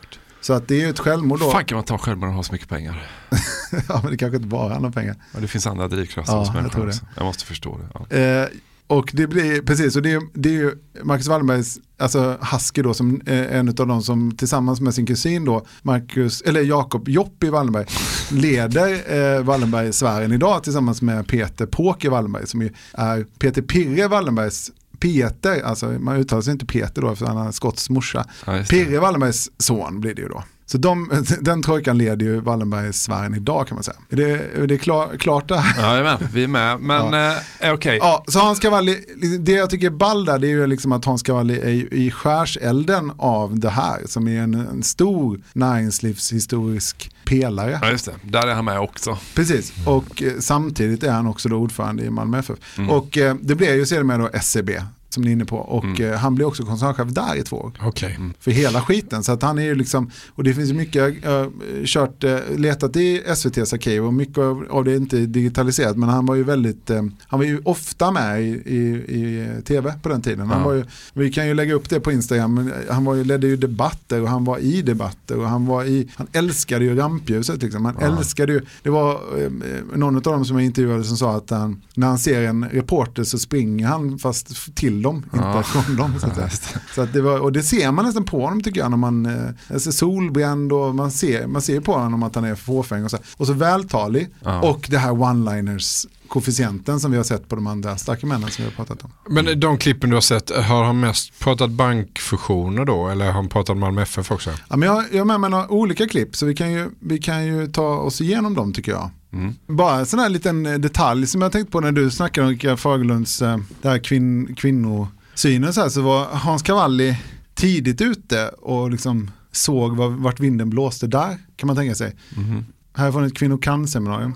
Så att det är ju ett självmord då. fan kan man ta självmord och ha så mycket pengar? [LAUGHS] ja men det kanske inte bara handlar om pengar. Ja, det finns andra drivkrafter Ja, hos jag människor det. också. Jag måste förstå det. Ja. Eh, och det blir, precis, och det är, det är ju Marcus Wallenbergs, alltså Husky då, som är en av de som tillsammans med sin kusin då, Marcus, eller Jakob Joppi Wallenberg, [LAUGHS] leder eh, Wallenbergsfären idag tillsammans med Peter Påke Wallenberg, som ju är Peter Pirre Wallenbergs Peter, alltså man uttalar sig inte Peter då för han har skotsk morsa. Ja. Pirre Wallenbergs son blir det ju då. Så de, [LAUGHS] den trojkan leder ju Wallenbergsfären idag kan man säga. Är det, är det klar, klart det här? Jajamän, vi är med. Men eh, okej. Ja, så Hans Cavalli, det jag tycker är ball där det är ju liksom att Hans Cavalli är i skärselden av det här som är en, en stor näringslivshistorisk pelare. Ja, just det. Där är han med också. Precis, och eh, samtidigt är han också då ordförande i Malmö FF. Mm. Och eh, det blev ju sedermera då SCB som ni är inne på och Mm. eh, han blir också koncernchef där i två år. Okej. För hela skiten. Så att han är ju liksom, och det finns mycket, jag har kört, eh, letat i SVTs arkiv och mycket av av det är inte digitaliserat men han var ju väldigt, eh, han var ju ofta med i, i, i tv på den tiden. Han Ja. var ju, vi kan ju lägga upp det på Instagram, men han var ju, ledde ju debatter och han var i debatter och han var i, han älskade ju rampljuset liksom. Han Ja. älskade ju, det var eh, någon av dem som jag intervjuade som sa att han, när han ser en reporter så springer han fast till inte Ja. från dem. Så att säga. Så att det var, och det ser man nästan på honom tycker jag när man eh, ser solbränd och man ser, man ser på honom att han är fåfäng och så, och så vältalig Ja. och det här one-liners koefficienten som vi har sett på de andra starka männen som vi har pratat om. Men de klippen du har sett, har han mest pratat bankfusioner då? Eller har han pratat Malmö FF också? Ja, men jag, jag har med mig några olika klipp så vi kan ju, vi kan ju ta oss igenom dem tycker jag. Mm. Bara en sån här liten eh, detalj som jag tänkt på när du snackade om Rickard Fagerlunds eh, det här kvinn, kvinnosynen så här så var Hans Cavalli tidigt ute och liksom såg var, vart vinden blåste där kan man tänka sig. Mhm. Här från ett kvinnokan-seminarium.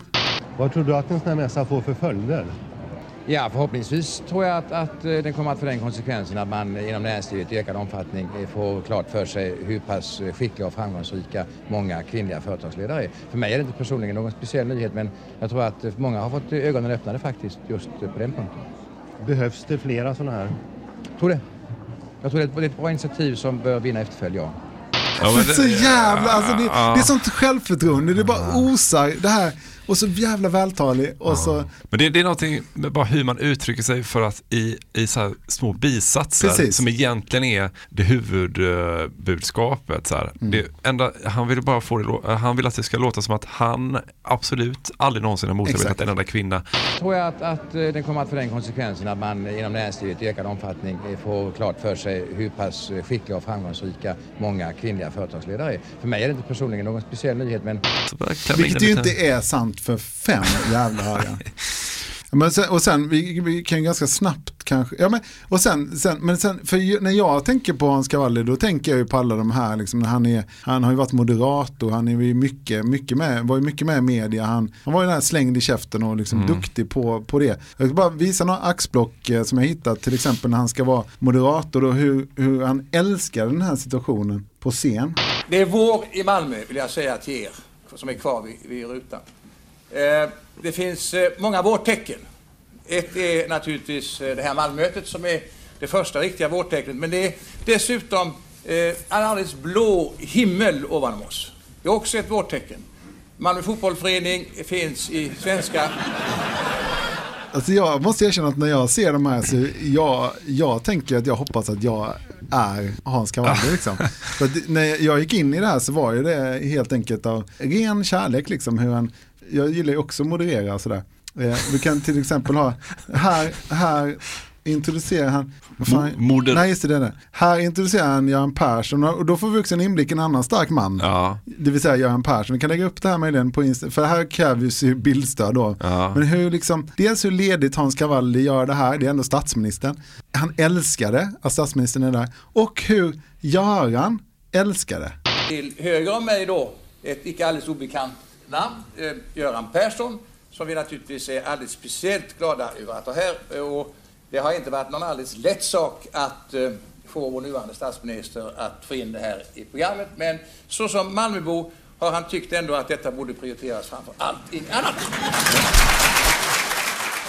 Vad tror du att en sån här mässa får för följder? Ja, förhoppningsvis tror jag att, att eh, den kommer att få den konsekvensen att man inom näringslivet i ökad omfattning eh, får klart för sig hur pass eh, skickliga och framgångsrika många kvinnliga företagsledare är. För mig är det inte personligen någon speciell nyhet men jag tror att många har fått ögonen öppnade faktiskt just på den punkten. Behövs det flera sådana här? Jag tror det. Jag tror det är ett bra initiativ som bör vinna efterföljd, ja. Ja, men så det- jävla, alltså det, det är sånt självförtroende, det bara osar det här. Och så jävla vältalig och så Men det, det är någonting med bara hur man uttrycker sig för att i, i så här små bisatser Precis. som egentligen är det huvudbudskapet. Så här. Mm. Det enda, han vill bara få det, han vill att det ska låta som att han absolut aldrig någonsin har motarbetat en enda kvinna. tror jag att, att eh, den kommer att få den konsekvensen att man inom näringslivet i ökad omfattning eh, får klart för sig hur pass eh, skickliga och framgångsrika många kvinnliga företagsledare är. För mig är det inte personligen någon speciell nyhet men Vilket ju inte är sant för fem jävla öron. [LAUGHS] Men sen, och sen, vi, vi kan ju ganska snabbt kanske, ja men, och sen, sen, men sen, för ju- när jag tänker på Hans Cavalli då tänker jag ju på alla de här, liksom, han, är, han har ju varit moderator, han är ju mycket, mycket med, var ju mycket med i media, han, han var ju den här slängd i käften och liksom Mm. duktig på, på det. Jag ska bara visa några axblock eh, som jag hittat, till exempel när han ska vara moderator och hur, hur han älskar den här situationen på scen. Det är vår i Malmö, vill jag säga till er som är kvar vid, vid rutan. Eh, det finns eh, många vårtecken. Ett är naturligtvis eh, det här Malmömötet som är det första riktiga vårtecknet. Men det är dessutom en alldeles blå himmel ovanom oss. Det är också ett vårtecken. Malmö fotbollförening finns i svenska... Alltså jag måste erkänna att när jag ser de här så jag, jag tänker att jag hoppas att jag är Hans Cavalli liksom. [LAUGHS] För när jag gick in i det här så var ju det helt enkelt av ren kärlek liksom. Hur han, jag gillar ju också att moderera och sådär. Eh, vi kan till exempel ha, här, här introducerar han, fan, Mo- moder- nej just det, det det. Här introducerar han Göran Persson och då får vi också en inblick i en annan stark man. Ja. Det vill säga Göran Persson. Vi kan lägga upp det här möjligen på Insta, för här krävs ju bildstöd då. Ja. Men hur liksom, dels hur ledigt Hans Cavalli gör det här, det är ändå statsministern. Han älskar det, att statsministern är där. Och hur Göran älskar det. Till höger om mig då, ett icke alldeles obekant namn, eh, Göran Persson, som vi naturligtvis är alldeles speciellt glada över att ha här. Eh, och det har inte varit någon alldeles lätt sak att eh, få vår nuvarande statsminister att få in det här i programmet. Men så som Malmöbo har han tyckt ändå att detta borde prioriteras framför allting annat.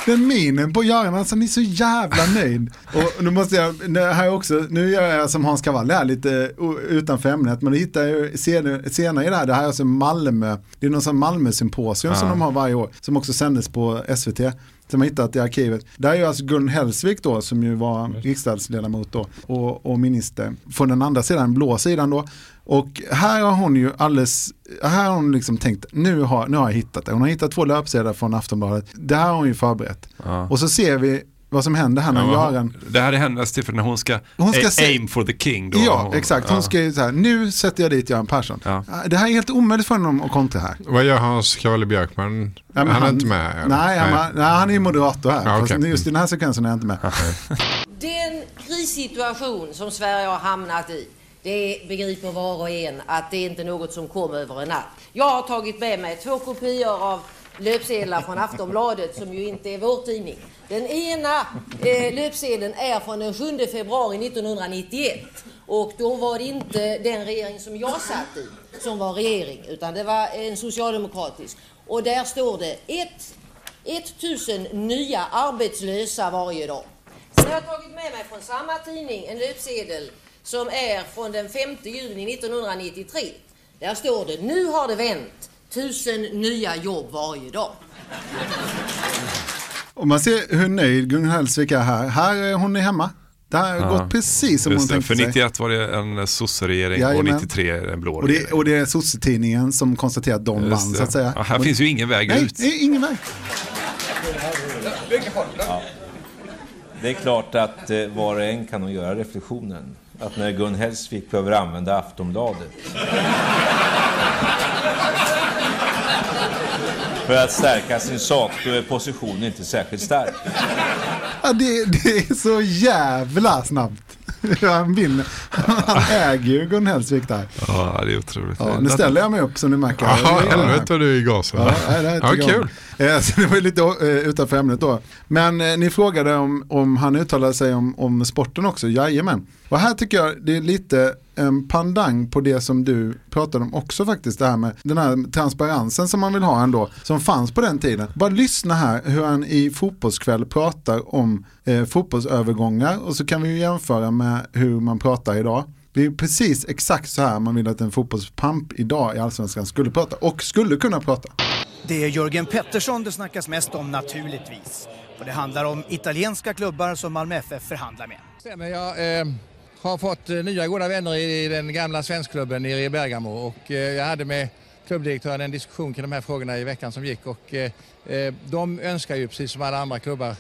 Den minen på Göran, alltså ni är så jävla nöjd. Och nu måste jag, här också, nu gör jag som Hans Cavall här lite utanför ämnet, men du hittar ju senare, i det här, det här är alltså Malmö, det är någon sån Malmö-symposium som Ja. de har varje år, som också sändes på SVT. Som jag hittat i arkivet. Där är ju alltså Gun Hellsvik då, som ju var riksdagsledamot då, och, och minister. Från den andra sidan, blå sidan då. Och här har hon ju alldeles, här har hon liksom tänkt, nu har, nu har jag hittat det. Hon har hittat två löpsedlar från Aftonbladet. Det här har hon ju förberett. Ja. Och så ser vi vad som händer här när Ja, Göran Det här är hennes tillfälle när hon ska, Hon ska se- aim for the king. Då. Ja, Hon- exakt. Hon ja. ska ju så här, nu sätter jag dit Göran Persson. Ja. Det här är helt omöjligt för honom att kontra här. Vad gör Hans Cavalli Björkman? Ja, men han, är inte med? eller? Nej, han, nej. nej, han är ju moderator här. Ja, okej. just i den här sekvensen är jag inte med. [LAUGHS] Den krissituation som Sverige har hamnat i, det begriper var och en att det är inte något som kom över en natt. Jag har tagit med mig två kopior av löpsedlar från Aftonbladet som ju inte är vår tidning. Den ena eh, löpsedeln är från den 7 februari 1991 och då var det inte den regering som jag satt i som var regering utan det var en socialdemokratisk. Och där står det ett 1000 nya arbetslösa varje dag. Sen har jag tagit med mig från samma tidning en löpsedel som är från den 5 juni 1993. Där står det, nu har det vänt. Tusen nya jobb varje dag. Och man ser hur nöjd Gun Hellsvik är här. Här är hon är hemma. Det här har Ja. gått precis som Just hon det, tänkte För sig. 91 var det en sosseregering och Jajamän. 93 en blå Och regering. det, och det är sossetidningen som konstaterar att de Just vann det. så att säga. Ja, här Och- finns ju ingen väg Nej, ut. det är ingen väg. Ja. Det är klart att eh, var och en kan nog göra reflektionen att när Gun Hellsvik behöver använda Aftonbladet för att stärka sin sak, då är positionen inte särskilt stark. Ja, det, det är så jävla snabbt. [LAUGHS] Han vinner. Han äger ju Gun Hellsvik där. Ja, det är otroligt. Ja, nu ställer jag mig upp som ni märker. Jaha, helvete vad du är i gasen. Ja, det här Ja, kul. Eh, Så det var lite eh, utanför ämnet då. Men eh, ni frågade om, om han uttalade sig om, om sporten också. Jajamän. Och här tycker jag det är lite en pandang på det som du pratade om också faktiskt. Det här med den här transparensen som man vill ha ändå. Som fanns på den tiden. Bara lyssna här hur han i fotbollskväll pratar om eh, fotbollsövergångar. Och så kan vi ju jämföra med hur man pratar idag. Det är precis exakt så här man vill att en fotbollspamp idag i Allsvenskan skulle prata. Och skulle kunna prata. Det är Jörgen Pettersson det snackas mest om naturligtvis. Och det handlar om italienska klubbar som Malmö FF förhandlar med. Stämmer, jag eh, har fått eh, nya goda vänner i den gamla svenskklubben nere i Bergamo och eh, jag hade med klubbdirektören en diskussion kring de här frågorna i veckan som gick och eh, eh de önskar ju precis som alla andra klubbar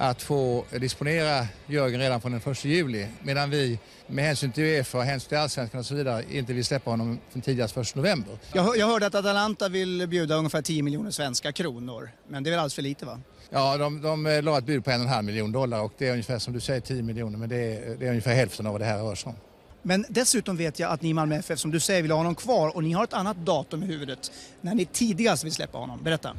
att få disponera Jörgen redan från den 1 juli medan vi med hänsyn till Uefa och hänsyn till allsvenskan och så vidare inte vill släppa honom från tidigast 1 november. Jag, jag hörde att Atalanta vill bjuda ungefär 10 miljoner svenska kronor. Men det är väl alldeles för lite va? Ja, de, de eh, la ett bud på en och en halv miljon dollar och det är ungefär som du säger 10 miljoner men det är, det är ungefär hälften av vad det här rör sig om. Men dessutom vet jag att ni i Malmö FF som du säger vill ha honom kvar och ni har ett annat datum i huvudet när ni tidigast vill släppa honom. Berätta.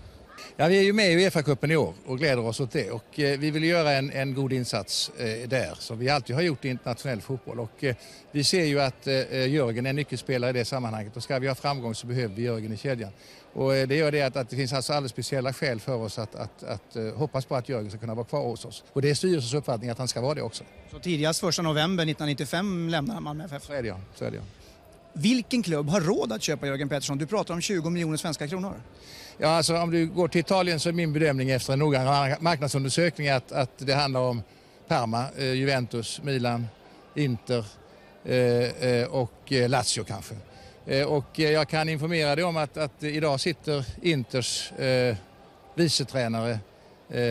Ja, vi är ju med i Uefa-cupen i år och gläder oss åt det. Och, eh, vi vill göra en, en god insats eh, där som vi alltid har gjort i internationell fotboll. Och, eh, vi ser ju att eh, Jörgen är en nyckelspelare i det sammanhanget och ska vi ha framgång så behöver vi Jörgen i kedjan. Och, eh, det gör det att, att det finns alltså alldeles speciella skäl för oss att, att, att eh, hoppas på att Jörgen ska kunna vara kvar hos oss. Och det är styrelsens uppfattning att han ska vara det också. Så tidigast 1 november 1995 lämnar han Malmö FF. Så är det ja. Så är det, ja. Vilken klubb har råd att köpa Jörgen Pettersson? Du pratar om 20 miljoner svenska kronor. Ja, alltså om du går till Italien så är min bedömning efter en noggrann marknadsundersökning att, att det handlar om Parma, eh, Juventus, Milan, Inter eh, eh, och eh, Lazio kanske. Eh, och eh, jag kan informera dig om att, att idag sitter Inters eh, vicetränare eh,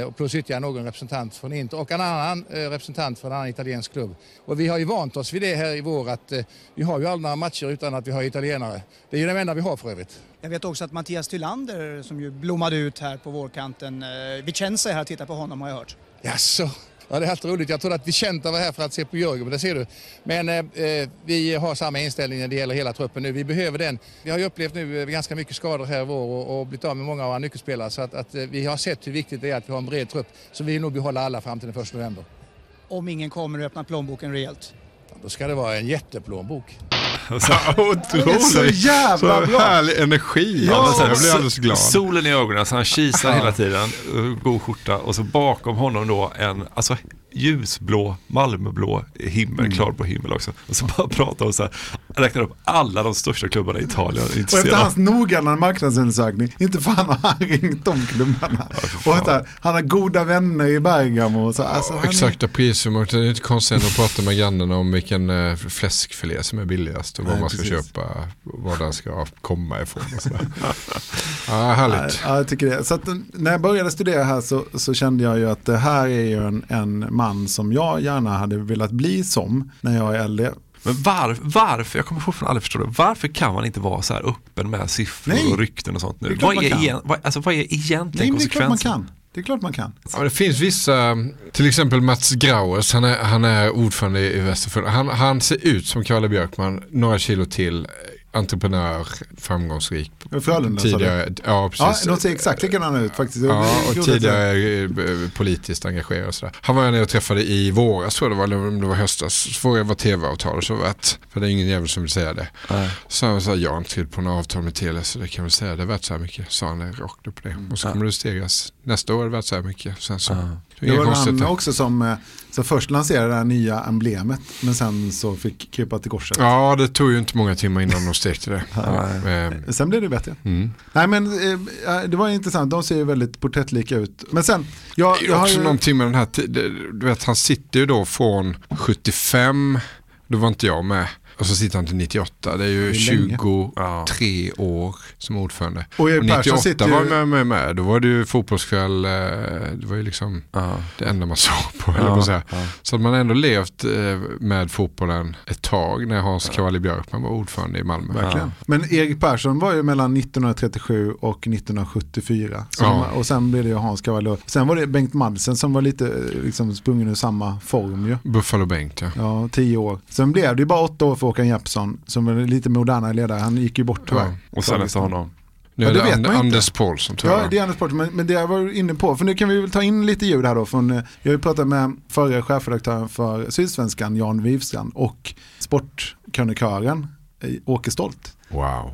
och plus ytterligare någon representant från Inter och en annan eh, representant från en annan italiensk klubb. Och vi har ju vant oss vid det här i vår att eh, vi har ju aldrig några matcher utan att vi har italienare. Det är ju det enda vi har för övrigt. Jag vet också att Mattias Thylander som ju blommade ut här på vårkanten. Eh, Vicenza är här och tittar på honom har jag hört. Jaså? Ja, det är alltid roligt. Jag trodde att Vicenta var här för att se på Jörgen, men det ser du. Men eh, eh, vi har samma inställning när det gäller hela truppen nu. Vi behöver den. Vi har ju upplevt nu eh, ganska mycket skador här i vår och, och blivit av med många av våra nyckelspelare. Så att, att eh, vi har sett hur viktigt det är att vi har en bred trupp. Så vi vill nog behålla alla fram till den 1 november. Om ingen kommer och öppnar plånboken rejält. Då ska det vara en jätteplånbok. [LAUGHS] Så, otroligt. Så jävla så bra. härlig energi. Ja, alltså, jag blir så- alldeles glad. Solen i ögonen, så han kisar hela tiden. God skjorta. Och så bakom honom då en alltså, ljusblå, Malmöblå himmel, Mm. klarblå himmel också. Och så bara pratar hon så här, räknar upp alla de största klubbarna i Italien. Och efter hans noggranna marknadsundersökning, inte fan har han ringt de klubbarna. och vänta, han har goda vänner i Bergamo. Och så, alltså, är- Exakta priser, det är inte konstigt att prata med grannarna om vilken eh, fläskfilé som är billigast och vad Nej, man ska precis. köpa, var den ska komma ifrån. Och sådär. ja, härligt. Ja, jag tycker det. Så att, när jag började studera här så, så kände jag ju att det här är ju en, en man som jag gärna hade velat bli som när jag är äldre. Men var, varför, jag kommer fortfarande aldrig förstå det, varför kan man inte vara så här öppen med siffror Nej. och rykten och sånt är nu? klart Vad är, igen, vad, alltså, vad är egentligen Nej, men det är klart man konsekvensen? kan. Det är klart man kan. Ja, det finns vissa, till exempel Mats Grauers, han är, han är ordförande i Västerförbundet. Han, han ser ut som Kalle Björkman, några kilo till, entreprenör, framgångsrik. Frölunda, sa du? Tidigare, ja Ja, precis. de ser exakt likadana ut faktiskt. Ja, Det och tidigare eh, politiskt engagerad och sådär. Han var jag nere och träffade i våras, tror jag det var, eller om det var höstas. Så frågade jag vad tv-avtalet så värt. För det är ingen jävel som vill säga det. Så han sa, jag har inte skrivit på något avtal med Telia så det kan väl säga det är värt så här mycket. Sa han rakt upp på det. Och så kommer det stegas. Nästa år är det värt så här mycket. Sen så, det är Det var konstigheter. också som eh, så först lanserade det här nya emblemet men sen så fick krypa till korset. Ja, det tog ju inte många timmar innan de stekte det. [LAUGHS] Eh, Sen blev det bättre. Mm. Nej men eh, det var intressant, de ser ju väldigt porträttlika ut. Men sen, jag, jag har också ju... någonting med den här. Du vet, han sitter ju då från 75, då var inte jag med. Och så sitter han till 98. Det är ju Det är länge. 23 år som ordförande. Och Persson 98 sitter ju- var med, med, med. Då var det ju fotbollskväll. eh, Det var ju liksom det enda man såg på. Ja, på säga. ja. Så att man ändå levt eh, med fotbollen ett tag när Hans Cavalli Björkman var ordförande i Malmö. Verkligen. Men Erik Persson var ju mellan 1937 och 1974. Så Ja. de- Och sen blev det ju Hans Cavallo. Sen var det Bengt Madsen som var lite eh, liksom, sprungen ur samma form ju. Buffalo Bengt ja. Ja, tio år. Sen blev det ju bara åtta år för Håkan Jeppsson som var lite modernare ledare. Han gick ju bort tyvärr. Ja, och sen efter honom? Nu Ja, är det det And-. Anders Paulsson tror Ja, jag. det är Anders Paulsson. Men, men det jag var inne på, för nu kan vi väl ta in lite ljud här då. Från, eh, jag har ju pratat med förre chefredaktören för Sydsvenskan, Jan Wivstrand, och sportkrönikören eh, Åke Stolt. Wow.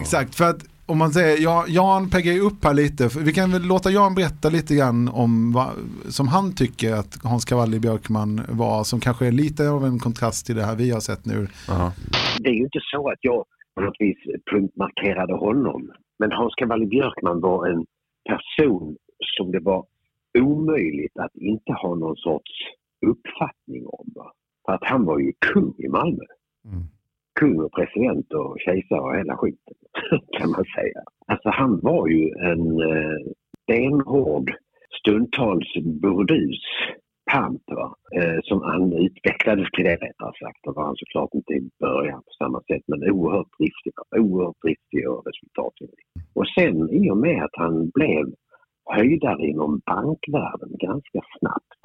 Exakt, för att om man säger, ja, Jan peggar ju upp här lite, för vi kan väl låta Jan berätta lite grann om vad som han tycker att Hans Cavalli Björkman var, som kanske är lite av en kontrast till det här vi har sett nu. Det är ju inte så att jag på något vis punktmarkerade honom. Men Hans Cavalli Björkman var en person som det var omöjligt att inte ha någon sorts uppfattning om. För att han var ju kung i Malmö. Kung och president och kejsare och hela skiten [LAUGHS] kan man säga. Alltså han var ju en eh, stenhård, stundtals burdus pamp va? Eh, som han utvecklades till det rättare sagt. Det var han såklart inte i början på samma sätt men oerhört driftig. Oerhört driftig och resultatinriktad. Och sen i och med att han blev höjdare inom bankvärlden ganska snabbt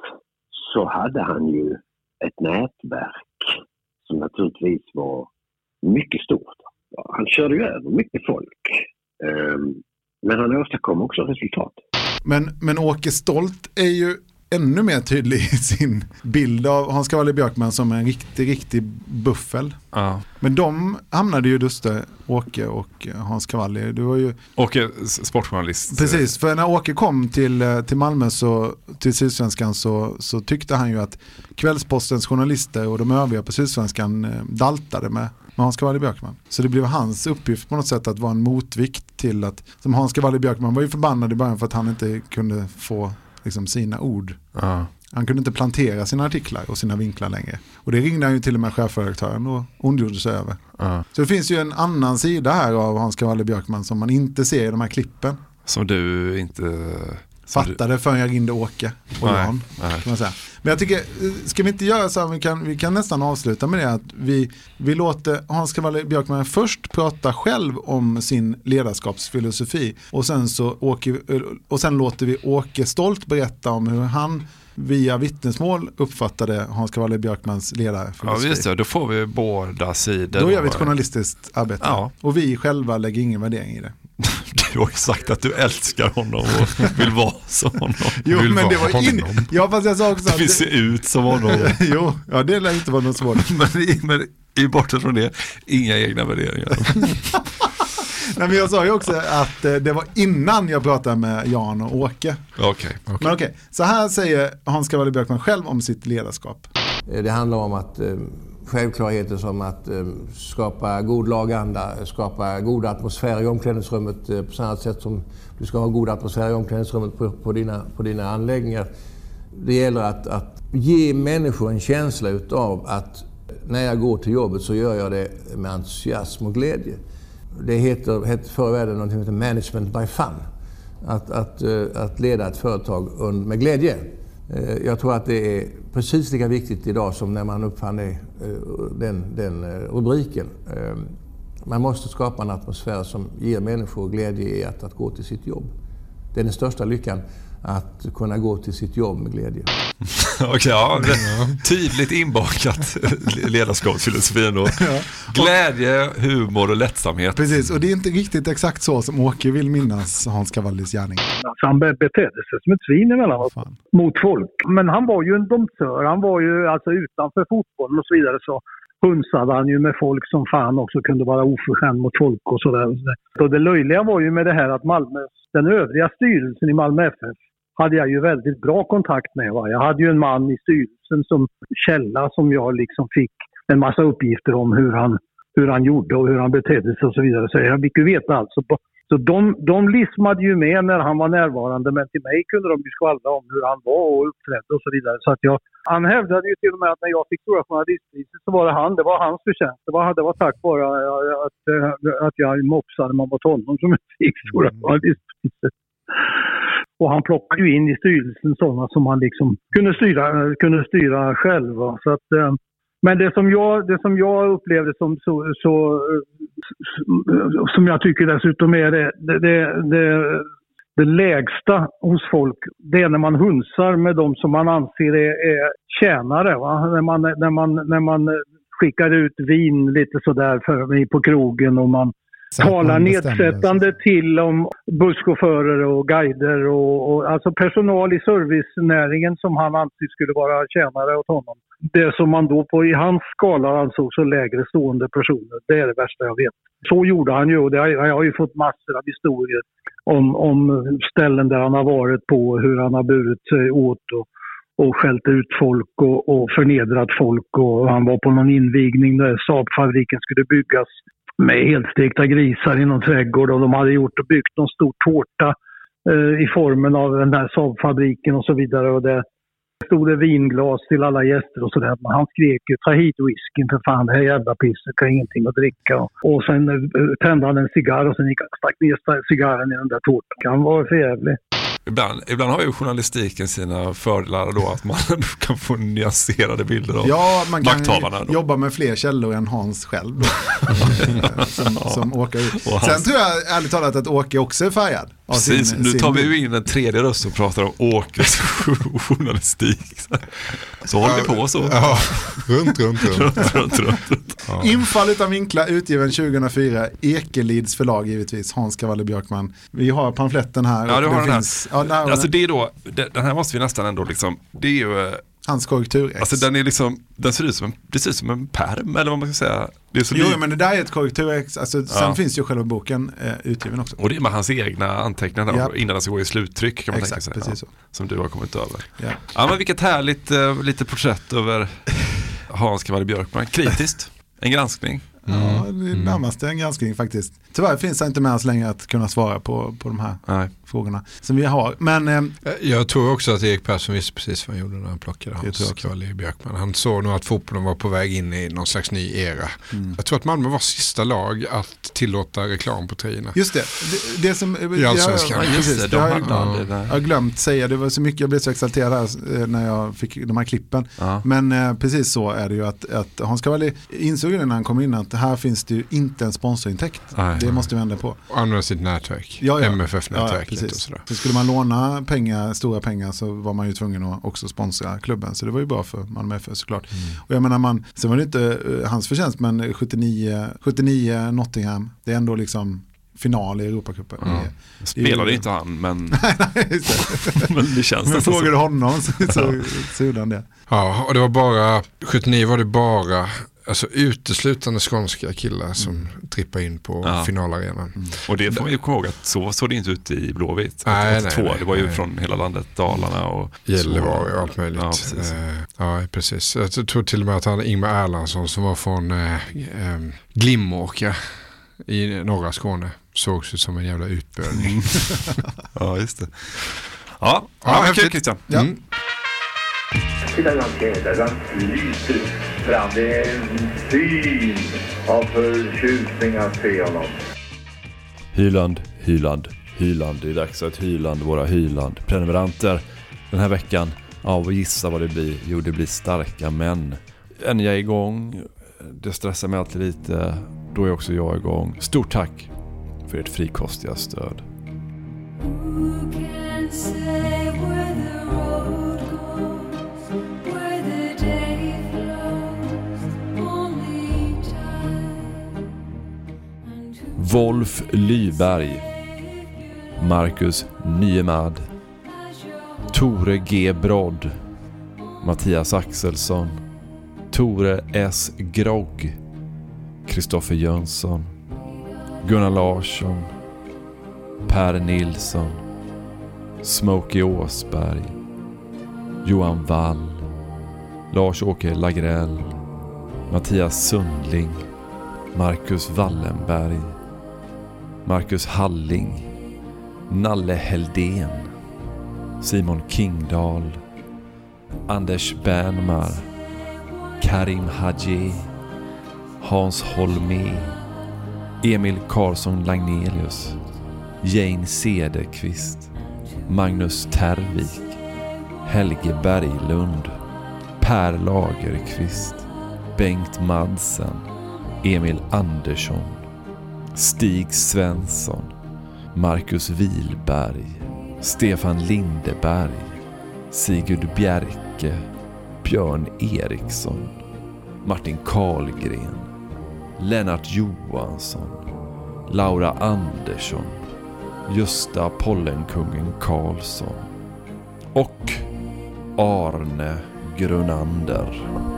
så hade han ju ett nätverk som naturligtvis var mycket stort. Han körde ju över mycket folk. Ehm, Men han åstadkom också resultat. Men, men Åke Stolt är ju ännu mer tydlig i sin bild av Hans Cavalli Björkman som en riktig, riktig buffel. Men de hamnade ju Duste, Åke och Hans Cavalli. Det var ju... Åke, sportjournalist. Precis, för när Åke kom till, eh, till Malmö, så, till Sydsvenskan, så, så tyckte han ju att Kvällspostens journalister och de övriga på Sydsvenskan eh, daltade med, med Hans Cavalli Björkman. Så det blev hans uppgift på något sätt att vara en motvikt till att, som Hans Cavalli Björkman var ju förbannad i början för att han inte kunde få liksom, sina ord. Han kunde inte plantera sina artiklar och sina vinklar längre. Och det ringde han ju till och med chefredaktören och ondgjorde sig över. Så det finns ju en annan sida här av Hans Cavalli Björkman som man inte ser i de här klippen. Som du inte... Fattade förrän jag ringde Åke och Nej, Jan. nej. Kan man säga. Men jag tycker, eh, ska vi inte göra så här, vi kan, vi kan nästan avsluta med det att vi, vi låter Hans Cavalli Björkman först prata själv om sin ledarskapsfilosofi och sen, så åker, vi- och sen låter vi Åke Stolt berätta om hur han via vittnesmål uppfattade Hans Cavalli Björkmans ledare. Ja, just det. Då får vi båda sidor. Då gör vi ett journalistiskt arbete. Ja. Och vi själva lägger ingen värdering i det. [LAUGHS] Du har ju sagt att du älskar honom och vill vara som honom. Jo, vill men det var in... honom. Ja, fast jag sa också Du vill se ut som honom. [LAUGHS] jo, ja, det lär inte vara något svårt. [LAUGHS] men, i- men i bortsett från det, inga egna värderingar. Nej, men jag sa ju också att eh, det var innan jag pratade med Jan och Åke. Okej. Men okej, så här säger Hans Cavalli Björkman själv om sitt ledarskap. Eh, Det handlar om att eh, självklarheter som att eh, skapa god laganda, skapa god atmosfär i omklädningsrummet eh, på samma sätt som du ska ha god atmosfär i omklädningsrummet på, på, dina, på dina anläggningar. Det gäller att, att ge människor en känsla utav att eh, när jag går till jobbet så gör jag det med entusiasm och glädje. Det heter, hette förr i världen något som heter management by fun. Att, att, eh, att leda ett företag med glädje. Eh, jag tror att det är precis lika viktigt idag som när man uppfann eh, den, den eh, rubriken. Ehm, man måste skapa en atmosfär som ger människor glädje i att, att gå till sitt jobb. Det är den största lyckan, att kunna gå till sitt jobb med glädje. [LAUGHS] Okej, ja, det- tydligt inbakat ledarskapsfilosofi ändå. [LAUGHS] Glädje, humor och lättsamhet. Precis, och det är inte riktigt exakt så som Åke vill minnas Hans Cavallis gärning. Alltså han be- betedde sig som ett svin emellanåt mot folk. Men han var ju en domptör. Han var ju alltså utanför fotbollen och så vidare så hunsade han ju med folk som fan också kunde vara oförskämd mot folk och sådär. Så det löjliga var ju med det här att Malmö, den övriga styrelsen i Malmö FF hade jag ju väldigt bra kontakt med. Va? Jag hade ju en man i styrelsen som källa som jag liksom fick en massa uppgifter om hur han, hur han gjorde och hur han betedde sig och så vidare. Så jag fick ju veta allt. Så, så de, de lismade ju med när han var närvarande men till mig kunde de ju skvallra om hur han var och uppträdde och så vidare. Så att jag, han hävdade ju till och med att när jag fick Stora Journalistpriset så var det han, det var hans förtjänst. Det var, det var tack vare att, att, att jag mopsade mot honom som jag fick Stora Journalistpriset. Och han plockade ju in i styrelsen sådana som han liksom kunde styra, kunde styra själv. Så att, eh, men det som jag, det som jag upplevde som så, så som jag tycker dessutom är det, det, det, det, det lägsta hos folk, det är när man hunsar med de som man anser är, är tjänare. Va? När, man, när, man, när man skickar ut vin lite sådär för, på krogen och man Talar nedsättande till om busschaufförer och guider och, och alltså personal i servicenäringen som han ansåg skulle vara tjänare åt honom. Det som man då på, i hans skala ansåg så lägre stående personer, det är det värsta jag vet. Så gjorde han ju och det jag har ju fått massor av historier om, om ställen där han har varit på, hur han har burit sig åt och, och skällt ut folk och, och förnedrat folk. Och han var på någon invigning där Saabfabriken skulle byggas med helstekta grisar i någon trädgård och de hade gjort och byggt någon stor tårta eh, i formen av den där Saabfabriken och så vidare. Och det stod det vinglas till alla gäster och sådär. Men han skrek ju ta hit whiskyn för fan, det här jävla pisset kan ingenting att dricka. Och, sen eh, tände han en cigarr och sen gick han stack ner cigarren i den där tårtan. Han var för jävlig. Ibland, ibland har ju journalistiken sina fördelar då att man [LAUGHS] kan få nyanserade bilder av Ja, man kan jobba med fler källor än Hans själv. Då. [LAUGHS] som, som åker ut. Och hans- Sen tror jag ärligt talat att Åke också är färgad. Precis, sin- nu sin tar vi ju in en tredje röst som pratar om Åkes [LAUGHS] journalistik. Så håller vi på så. Ja, runt, runt, runt. runt, [LAUGHS] runt, runt, runt. Ja. Infall utan vinklar utgiven 2004, Ekelids förlag givetvis, Hans Cavalli Björkman. Vi har pamfletten här. Ja, och du har det den här. finns- Ja, där har Alltså det är då, det- den här måste vi nästan ändå liksom, det är ju Hans korrekturex. Alltså den är liksom, den ser ut som en, ut som en perm eller vad man ska säga. Det är så Jo, lik- men det där är ett korrekturex. Alltså, Sen Ja. finns ju själva boken eh, utgiven också. Och det är med hans egna anteckningar Ja. innan den ska gå i sluttryck kan man Exakt, tänka sig. precis ja, Som du har kommit över. Ja. Ja men vilket härligt eh, lite porträtt över [LAUGHS] Hans Cavalli Björkman. Kritiskt, en granskning. Ja, det är närmast en granskning faktiskt. Tyvärr finns det inte med oss längre att kunna svara på, på de här frågorna som vi har. Men eh, Jag tror också att Erik Persson visste precis vad han gjorde när han plockade tror jag Hans också. Cavalli Björkman. Han såg nog att fotbollen var på väg in i någon slags ny era. Mm. Jag tror att Malmö var sista lag att tillåta reklam på tröjorna. Just det, det, det som... I Allsvenskan. Jag, Ja, precis, det, jag, har- jag har glömt säga, det var så mycket, jag blev så exalterad här, eh, när jag fick de här klippen. Men eh, precis så är det ju att, att Hans Cavalli insåg ju när han kom in att här finns det ju inte en sponsorintäkt. Nej. det måste vi ändra på. Använda sitt nätverk. Ja, ja. MFF-nätverket Ja, precis. och sådär. Så skulle man låna pengar, stora pengar så var man ju tvungen att också sponsra klubben. Så det var ju bra för Malmö FF såklart. Mm. Och jag menar, man, sen var det inte eh, hans förtjänst, men 79, 79 Nottingham, det är ändå liksom final i Europacupen. Ja. Spelade är- inte han, men, [LAUGHS] [LAUGHS] men det känns Men frågar så. du honom så, så, så gjorde han det. Ja, och det var bara, 79 var det bara, alltså uteslutande skånska killar som trippade in på Ja. finalarenan. Och det får man ju komma ihåg att så såg det inte ut i Blåvitt. Nej, 82. nej, nej, det var ju nej. från hela landet, Dalarna och Gällivare och allt möjligt. Ja, precis. Eh, ja, precis. Jag tror till och med att han Ingmar Erlandsson som var från eh, eh, Glimåkra i norra Skåne sågs ut som en jävla utböling. [LAUGHS] ja, just det. Ja, Ja, ja, kul Christian. Ja. Mm. Titta hur han fjädrar, han lyser fram. Det är en syn av förtjusning att se honom. Hyland, Hyland, Hyland. Det är dags att Hyland, våra Hyland-prenumeranter. Den här veckan, ja, och gissa vad det blir. Jo, det blir starka män. En jag är igång. Det stressar mig alltid lite. Då är också jag igång. Stort tack för ert frikostiga stöd. Wolf Lyberg Marcus Nyemad Tore G. Brodd Mattias Axelsson Tore S. Grogg Kristoffer Jönsson Gunnar Larsson Per Nilsson Smokey Åsberg Johan Wall Lars-Åke Lagrell Mattias Sundling Marcus Wallenberg. Marcus Halling Nalle Heldén Simon Kingdahl Anders Bernmar Karim Hadji, Hans Holmé Emil Karlsson Lagnelius Jane Cederqvist Magnus Tervik Helge Berglund Per Lagerqvist Bengt Madsen Emil Andersson. Stig Svensson Marcus Wilberg Stefan Lindeberg Sigurd Bjerke Björn Eriksson Martin Karlgren Lennart Johansson Laura Andersson Gösta Pollenkungen Karlsson och Arne Grunander.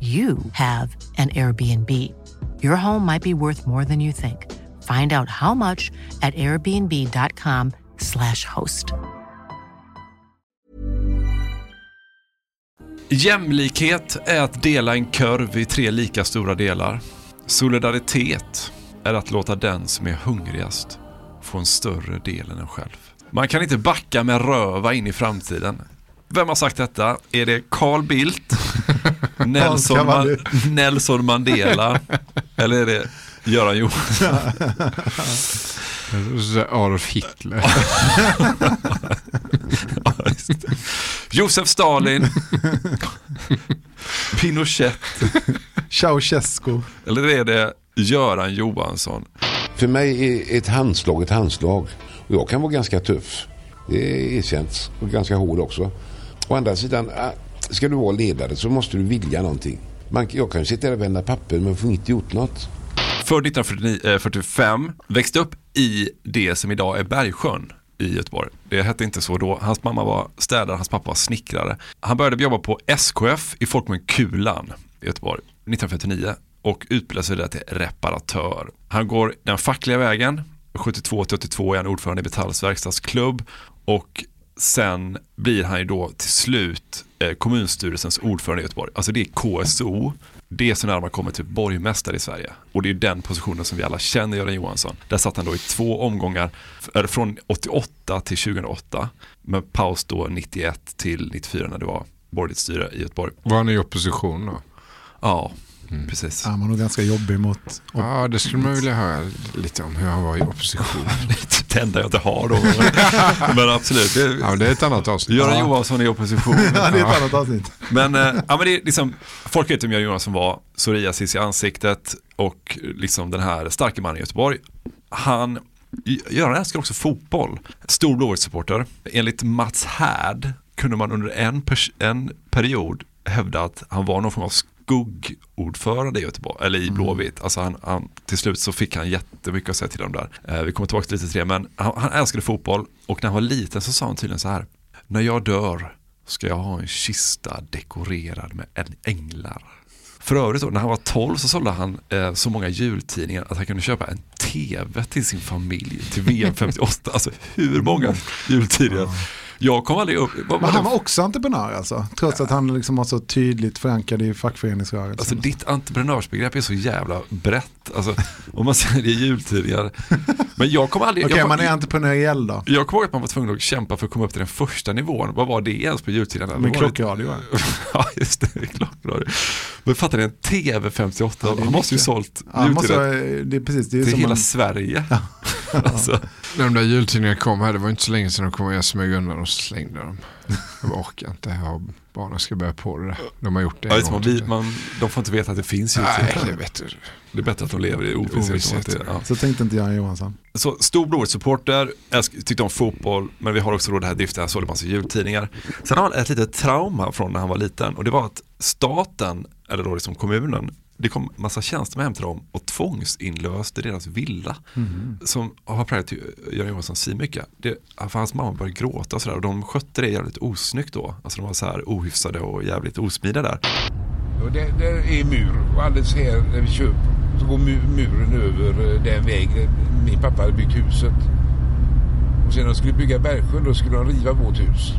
you have an Airbnb. Your home might be worth more than you think. Find out how much at airbnb.com/slash host. Jämlikhet är att dela en kurv i tre lika stora delar. Solidaritet är att låta den som är hungrigast få en större del än en själv. Man kan inte backa med röva in i framtiden. Vem har sagt detta? Är det Carl Bildt? [LAUGHS] Nelson, Ma- [LAUGHS] Nelson Mandela? Eller är det Göran Johansson? [LAUGHS] Adolf Hitler. Ja. Josef Stalin. Pinochet. Ceausescu. Eller är det Göran Johansson? För mig är ett handslag ett handslag. Och jag kan vara ganska tuff. Det är erkänt. Och ganska hård också. Å andra sidan, äh, ska du vara ledare så måste du vilja någonting. Man, jag kan ju sitta där och vända papper men får inte gjort något. Född 1945, eh, växte upp i det som idag är Bergsjön i Göteborg. Det hette inte så då. Hans mamma var städare, hans pappa var snickrare. Han började jobba på SKF i folkmun Kulan i Göteborg 1959 och utbildade sig där till reparatör. Han går den fackliga vägen. 72 till 82 är han ordförande i Metalls verkstadsklubb och sen blir han ju då till slut eh, kommunstyrelsens ordförande i Göteborg. Alltså det är KSO. Det är så nära man kommer till borgmästare i Sverige. Och det är den positionen som vi alla känner Göran Johansson. Där satt han då i två omgångar, från 88 till 2008. Med paus då 91 till 94 när det var borgerligt styre i Göteborg. Var han i opposition då? Ja, precis. Han var nog ganska jobbig mot... Ja, det skulle man vilja höra lite om hur han var i opposition. [LAUGHS] det enda jag inte har då. [LAUGHS] men absolut. Det, ja, det är ett annat avsnitt. Göran Ja. Johansson i opposition. [LAUGHS] Ja, det är ett annat avsnitt. Men, eh, ja, men det är liksom, folk vet vem Göran Johansson var, psoriasis i ansiktet och liksom den här starka mannen i Göteborg. Han, Göran älskar också fotboll. Stor Blåvitt-supporter. Enligt Mats Härd kunde man under en, en period hävda att han var någon form av skuggordförande i Göteborg, eller i Blåvitt. Alltså han, han, till slut så fick han jättemycket att säga till om där. Eh, vi kommer tillbaka lite till det, men han, han älskade fotboll och när han var liten så sa han tydligen så här. När jag dör ska jag ha en kista dekorerad med en änglar. För övrigt då, när han var 12 så sålde han eh, så många jultidningar att han kunde köpa en TV till sin familj till VM 58. Alltså hur många jultidningar? Jag kom aldrig upp. vad- Men han var också entreprenör alltså. Trots att han liksom var så tydligt förankrad i fackföreningsrörelsen. Alltså ditt entreprenörsbegrepp är så jävla brett. Alltså, om man säger det i jultidningar. Men jag kom aldrig... Okej, jag, man är entreprenöriell då. jag kommer ihåg att man var tvungen att kämpa för att komma upp till den första nivån. Vad var det ens på jultidningarna? Lite- klockradio, va? [LAUGHS] ja, just det. Klockradio. Men fattar ni, en TV 58, Ja, han måste ju sålt Ja, måste, det är precis, det är till som hela man- Sverige. [LAUGHS] alltså, När de där jultidningarna kom här, det var inte så länge sedan de kom och jag smög undan och slängde dem. Jag orkar inte ha barnen ska börja på det där. De har gjort det ja, just, man, vi, man, de får inte veta att det finns Nej, jultidningar. det vet du. Det är bättre att de lever i ovisshet. ja. Så tänkte inte Göran Johansson. Så stor Blåvitt-supporter, älsk- tyckte om fotboll, men vi har också då det här driften, sålde massa jultidningar. Sen har han ett litet trauma från när han var liten och det var att staten, eller då liksom kommunen, det kom massa tjänstemän hem till dem och tvångsinlöste deras villa. Mhm. Som har präglat Göran Johansson si mycket. Det, för hans mamma började gråta och sådär och de skötte det jävligt osnyggt då. Alltså de var så här ohyfsade och jävligt osmidiga där. Och det, det är mur och alldeles här när vi kör så går mu- muren över eh, den väg där min pappa hade byggt huset. Och sen när de skulle bygga Bergsjön då skulle de riva vårt hus.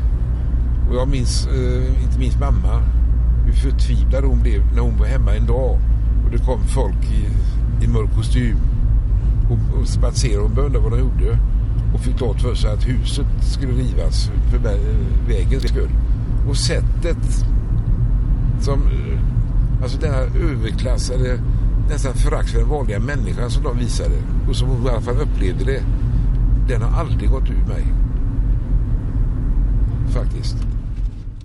Och jag minns, eh, inte minst mamma, hur förtvivlad hon blev när hon var hemma en dag och det kom folk i, i mörk kostym och, och spatserade och började vad de gjorde och fick klart för sig att huset skulle rivas för vägens skull. Och sättet som, eh, alltså denna överklass eller nästan förakt för den vanliga människan som de visade och som hon i alla fall upplevde det. Den har aldrig gått ur mig. Faktiskt.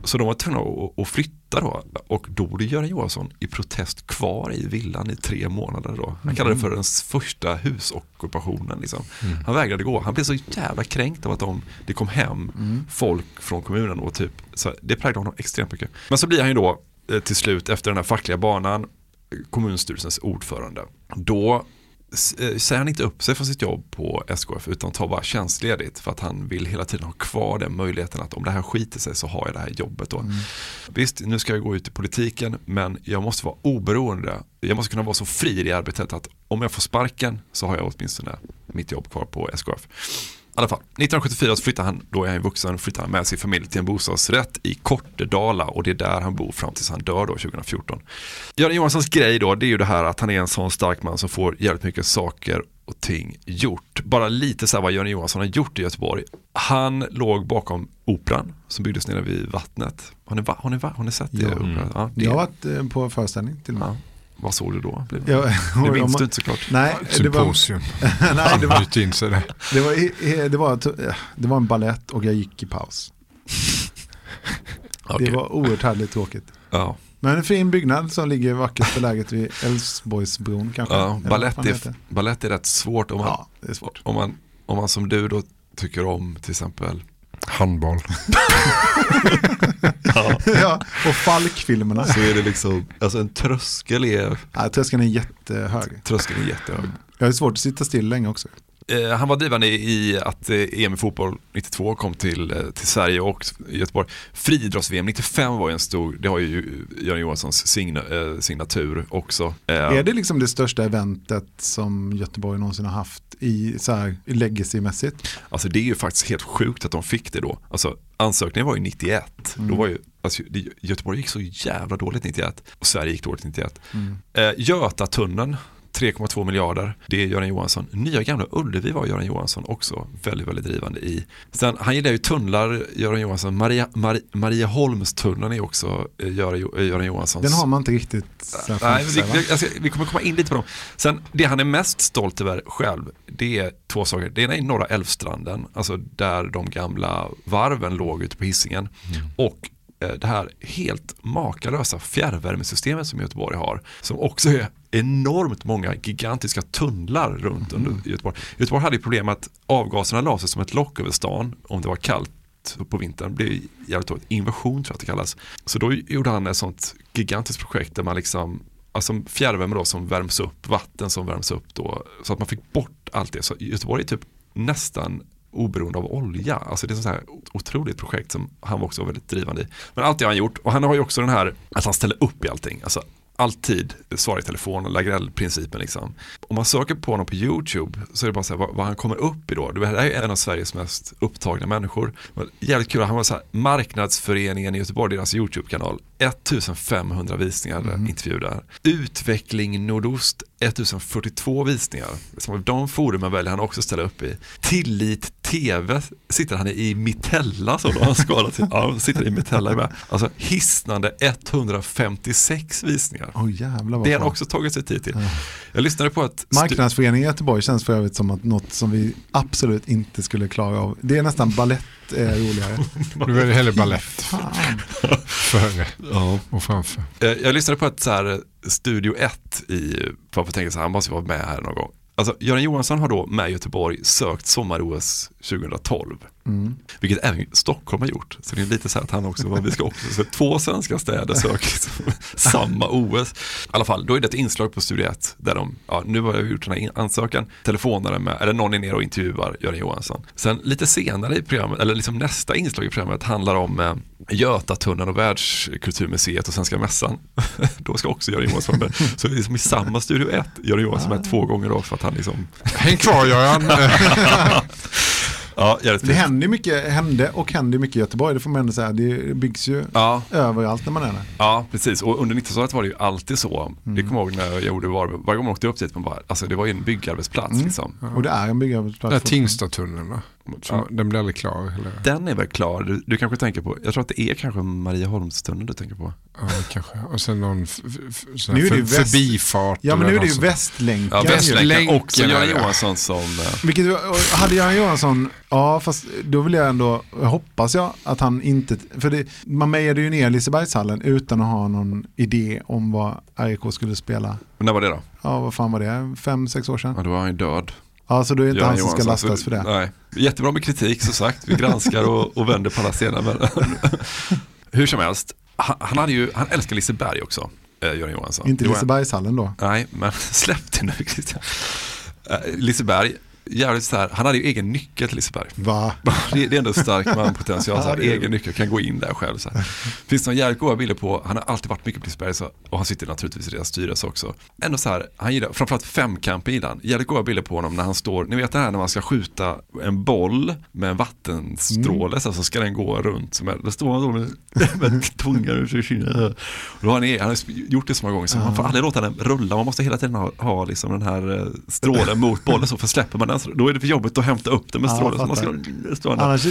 Så de var tvungna att, flytta då och då blev Göran Johansson i protest kvar i villan i tre månader då. Han kallade det för den första husockupationen. Liksom. Mm. Han vägrade gå. Han blev så jävla kränkt av att de, det kom hem Mm. folk från kommunen och typ, så det präglade honom extremt mycket. Men så blir han ju då eh, till slut efter den här fackliga banan kommunstyrelsens ordförande. Då säger han inte upp sig från sitt jobb på SKF utan tar bara tjänstledigt för att han vill hela tiden ha kvar den möjligheten att om det här skiter sig så har jag det här jobbet då. Visst, nu ska jag gå ut i politiken men jag måste vara oberoende. Jag måste kunna vara så fri i arbetet att om jag får sparken så har jag åtminstone mitt jobb kvar på SKF. I alla fall, 1974 så flyttar han, då är han vuxen, flyttar han med sin familj till en bostadsrätt i Kortedala och det är där han bor fram tills han dör då 2014. Göran Johanssons grej då, det är ju det här att han är en sån stark man som får jävligt mycket saker och ting gjort. Bara lite så här vad Göran Johansson har gjort i Göteborg. Han låg bakom operan som byggdes nere vid vattnet. Har ni, va- har ni, va- har ni sett det? Ja. Operan? Ja, det Jag har varit eh, på föreställning till och med. Vad såg du då? Ja, [LAUGHS] det minns de- du inte såklart. Nej, det var, Symposium. [LAUGHS] nej, det var, in sig där. det var, det var, det var en ballett och jag gick i paus. [LAUGHS] Okej. Det var oerhört härligt tråkigt. Ja. Men en fin byggnad som ligger vackert beläget vid Älvsborgsbron kanske. Ja, ballett är, ballett är rätt svårt om man, Ja, det är svårt. Om, man, om man som du då tycker om till exempel Handboll. [LAUGHS] ja. ja, och Falk-filmerna. Så är det liksom, alltså en tröskel är, Ja, tröskeln är jättehög. tröskeln är jättehög. Jag har svårt att sitta still länge också. Eh, han var drivande i att eh, EM i fotboll 92 kom till, eh, till Sverige och Göteborg. Friidrotts-VM 95 var ju en stor, det har ju Göran Johanssons signa, signatur också. Är det liksom det största eventet som Göteborg någonsin har haft i, så här, i legacy-mässigt? Alltså det är ju faktiskt helt sjukt att de fick det då. Alltså ansökningen var ju 91. Mm. Då var ju, alltså, Göteborg gick så jävla dåligt 91 och Sverige gick dåligt 91. Mm. Eh, Götatunneln 3,2 miljarder, det är Göran Johansson. Nya gamla Ullevi var Göran Johansson också väldigt, väldigt drivande i. Sen, han gillar ju tunnlar, Göran Johansson. Maria, Mari, Marieholmstunneln är också eh, Göran, eh, Göran Johanssons. Den har man inte riktigt här Nej, vi, vi, ska, vi kommer komma in lite på dem. Sen, det han är mest stolt över själv, det är två saker. Det ena är norra Älvstranden, alltså där de gamla varven låg ute på Hisingen. Och eh, det här helt makalösa fjärrvärmesystemet som Göteborg har, som också är enormt många gigantiska tunnlar runt under Göteborg. Göteborg hade ju problem att avgaserna la sig som ett lock över stan om det var kallt på vintern. Det blev jävligt dåligt. Invasion tror jag att det kallas. Så då gjorde han ett sånt gigantiskt projekt där man liksom Alltså fjärrvärme då som värms upp, vatten som värms upp då. Så att man fick bort allt det. Så Göteborg är typ nästan oberoende av olja. Alltså det är ett här otroligt projekt som han var också väldigt drivande i. Men allt det har han gjort och han har ju också den här att han ställer upp i allting. Alltså alltid svara i telefon, Lagrell-principen liksom. Om man söker på honom på YouTube så är det bara så här, vad, vad han kommer upp i då. Det här är en av Sveriges mest upptagna människor. Jävligt kul, han var så här, marknadsföreningen i Göteborg, deras YouTube-kanal. 1500 visningar, intervju där. Utveckling Nordost, 1042 visningar. Som de forumen väljer han också ställa upp i. Tillit TV sitter han i Mitella så då har han skadat sig. Ja, sitter i Mitella med. Alltså hisnande 156 visningar. Åh jävlar Det har han också tagit sig tid till. Jag lyssnade på ett... Marknadsföreningen i Göteborg känns för övrigt som att något som vi absolut inte skulle klara av. Det är nästan ballett [LAUGHS] är roligare. Du väljer hellre ballett. Fan. Före Ja. och framför. Eh, Jag lyssnade på ett så här Studio 1 i, för att tänka så här, han måste ju vara med här någon gång. Alltså, Göran Johansson har då med Göteborg sökt sommar-OS 2012. Mm. Vilket även Stockholm har gjort. Så det är lite så att han också, vi ska också, så två svenska städer söker [LAUGHS] samma OS. I alla fall, då är det ett inslag på Studio 1 där de, ja nu har jag gjort den här ansökan, telefonaren med, eller någon är nere och intervjuar Göran Johansson. Sen lite senare i programmet, eller liksom nästa inslag i programmet handlar om eh, Götatunneln och Världskulturmuseet och Svenska Mässan. [LAUGHS] då ska också Göran Johansson vara med. [LAUGHS] Så det är liksom i samma Studio 1, Göran Johansson med två gånger då för att han liksom Häng kvar Göran. Ja, Det händer mycket, hände och händer mycket i Göteborg, det får man ändå säga. Det byggs ju Ja. överallt när man är där. Ja, precis. Och under 90-talet var det ju alltid så. Det kommer jag ihåg när jag gjorde Varberg. Varje gång man åkte upp dit, man bara, alltså det var ju en byggarbetsplats Mm. liksom. Och det är en byggarbetsplats. Där Tingstadtunneln va? Som, Ja. Den blir aldrig klar. Eller? Den är väl klar, du, du kanske tänker på, jag tror att det är kanske Marieholmstunneln du tänker på. Ja, kanske. Och sen någon f- f- sån Nu är det för, väst- förbifart. Ja, men nu är det ju. Västlänken. Ja, Västlänken Länken också, Göran. Johansson som... eh, Vilket, och hade Göran Johansson, ja fast då vill jag ändå, hoppas jag att han inte, för det, man mejade ju ner Lisebergshallen utan att ha någon idé om vad RIK skulle spela. När var det då? Ja, vad fan var det? Fem, sex år sedan? Ja, då var han ju död. Ja, så då är inte Göran han som ska Johansson, lastas för det. Nej. Jättebra med kritik så sagt, vi granskar och, och vänder på alla stenar. Men [LAUGHS] hur som helst, han, han, hade ju, han älskar Liseberg också, eh, Göran Johansson. Inte Lisebergshallen då? Nej, men [LAUGHS] släpp det nu Christian. Eh, Liseberg, jävligt så här, han hade ju egen nyckel till Liseberg. Va? [LAUGHS] Det, det är ändå stark manpotential, så här, [LAUGHS] egen nyckel, kan gå in där själv. Så här. Finns några jävligt goda bilder på, han har alltid varit mycket på Liseberg så, och han sitter naturligtvis i deras styrelse också. Ändå så här, han gillar, framförallt femkamp gillar han. Jävligt goda bilder på honom när han står, ni vet det här när man ska skjuta en boll med en vattenstråle så, här, så ska den gå runt. Då står han då med, [LAUGHS] med tungan ur har han, han har gjort det så många gånger så man får aldrig låta den rulla, man måste hela tiden ha, ha liksom den här eh, strålen mot bollen så för släpper man den så då är det för jobbigt att hämta upp den med Ja, strålen. man ska, där. Annars,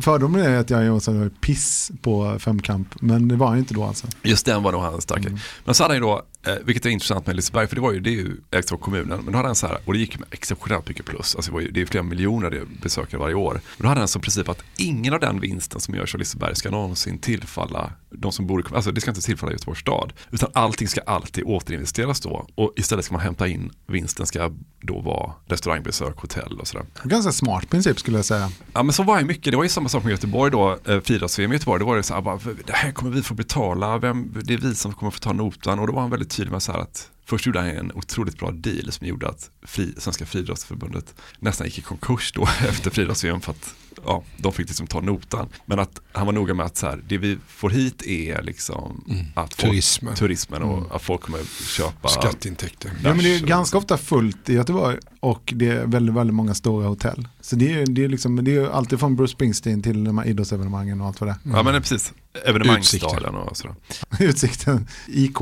fördomen är att Göran Johansson var piss på femkamp, men det var han ju inte då alltså. Just den var nog hans starka. Men så hade han ju då, eh, vilket är intressant med Liseberg, för det var ju, det är ju ägt av kommunen, men då hade han så här, och det gick med exceptionellt mycket plus, alltså det, var ju, det är flera miljoner det besökare varje år. Men då hade han som princip att ingen av den vinsten som görs av Liseberg ska någonsin tillfalla de som bor i kommunen, alltså det ska inte tillfalla Göteborgs stad, utan allting ska alltid återinvesteras då, och istället ska man hämta in, vinsten ska då vara restaurangbesök, hotell och sådär. Ganska smart princip skulle jag säga. Ja men så var det mycket, det var ju samma sak med Göteborg då, eh, friidrotts-VM i Göteborg, då var det så här, bara, det här kommer vi få betala, vem, det är vi som kommer få ta notan och då var han väldigt tydlig med så här att Först gjorde han en otroligt bra deal som gjorde att fri, Svenska friidrottsförbundet nästan gick i konkurs då [LAUGHS] efter friidrotts-VM för att ja, de fick liksom ta notan. Men att han var noga med att så här, det vi får hit är liksom Mm. att folk, Turismen. turismen och Mm. att folk kommer köpa Skatteintäkter. Ja, men det är ganska ofta fullt i Göteborg och det är väldigt, väldigt många stora hotell. Så det är, det är, liksom, det är alltid från Bruce Springsteen till de här idrottsevenemangen och allt vad det är. Ja men det är precis, evenemangsstaden och sådär. [LAUGHS] Utsikten, IK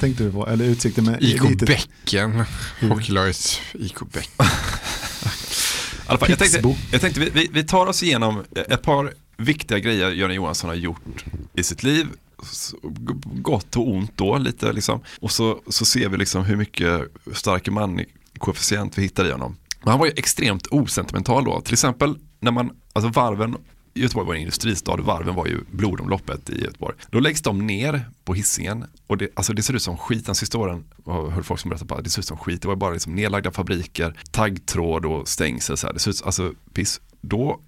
tänkte du på, eller Utsikten med IK litet- Bäcken, hockeylaget IK Bäcken. [LAUGHS] Fall, jag tänkte, jag tänkte vi, vi, tar oss igenom ett par viktiga grejer Göran Johansson har gjort i sitt liv. Gott och ont då lite liksom. Och så, så ser vi liksom hur mycket starke man koefficient vi hittar i honom. Men han var ju extremt osentimental då. Till exempel när man, alltså varven Göteborg var en industristad, varven var ju blodomloppet i Göteborg. Då läggs de ner på hissingen och det, alltså det ser ut som skit. Den sista åren hörde folk som berättade att det ser ut som skit. Det var bara liksom nedlagda fabriker, taggtråd och stängsel. Så här. Det ser ut, alltså piss. Då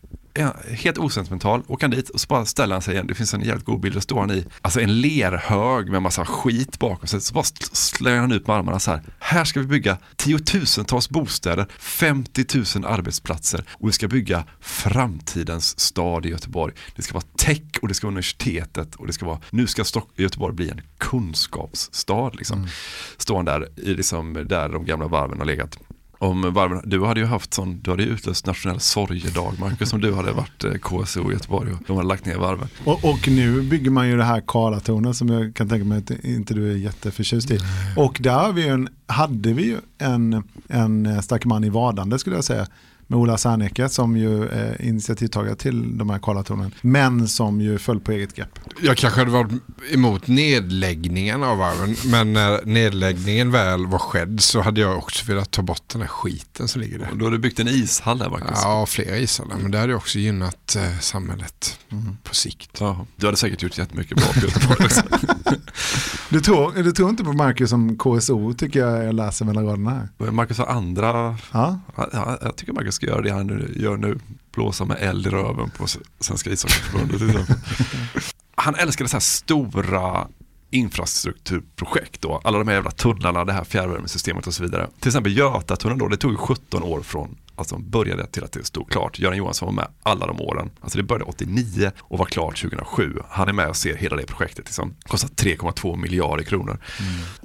helt osentimental, åker han dit och så bara ställer han sig igen. Det finns en jävligt god bild, då står han i alltså en lerhög med massa skit bakom sig. Så bara sl- slänger han ut med armarna så här. Här ska vi bygga tiotusentals bostäder, 50 000 arbetsplatser och vi ska bygga framtidens stad i Göteborg. Det ska vara tech och det ska vara universitetet och det ska vara, nu ska Stock- Göteborg bli en kunskapsstad. Liksom. Står han där, i liksom, där de gamla varven har legat. Om varven, du hade ju haft sån, du hade ju utlöst nationell sorgedag Marcus om du hade varit eh, KSO i Göteborg och de hade lagt ner varven. Och, och nu bygger man ju det här Karlatornet som jag kan tänka mig att inte du är jätteförtjust i. Och där vi en, hade vi ju en, en stark man i vardande skulle jag säga. Med Ola Serneke som ju är initiativtagare till de här Karlatornen. Men som ju föll på eget grepp. Jag kanske hade varit emot nedläggningen av varven. Men när nedläggningen väl var skedd så hade jag också velat ta bort den här skiten som ligger där. Då har du byggt en ishall där Marcus. Ja, flera ishallar. Men det hade också gynnat eh, samhället på sikt. Ja, du hade säkert gjort jättemycket bra för Göteborg. [LAUGHS] Du tror, du tror inte på Marcus som KSO tycker jag jag läser mellan raderna här. Marcus har andra, Ja. ja, jag tycker Marcus ska göra det han gör nu, blåsa med eld i röven på Svenska ishockeyförbundet. [LAUGHS] han älskade så här stora infrastrukturprojekt då, alla de här jävla tunnlarna, det här fjärrvärmesystemet och så vidare. Till exempel Götatunneln då, det tog ju 17 år från Alltså började till att det stod klart. Göran Johansson var med alla de åren. Alltså det började 89 och var klart 2007. Han är med och ser hela det projektet. Liksom. Kostar 3,2 miljarder kronor.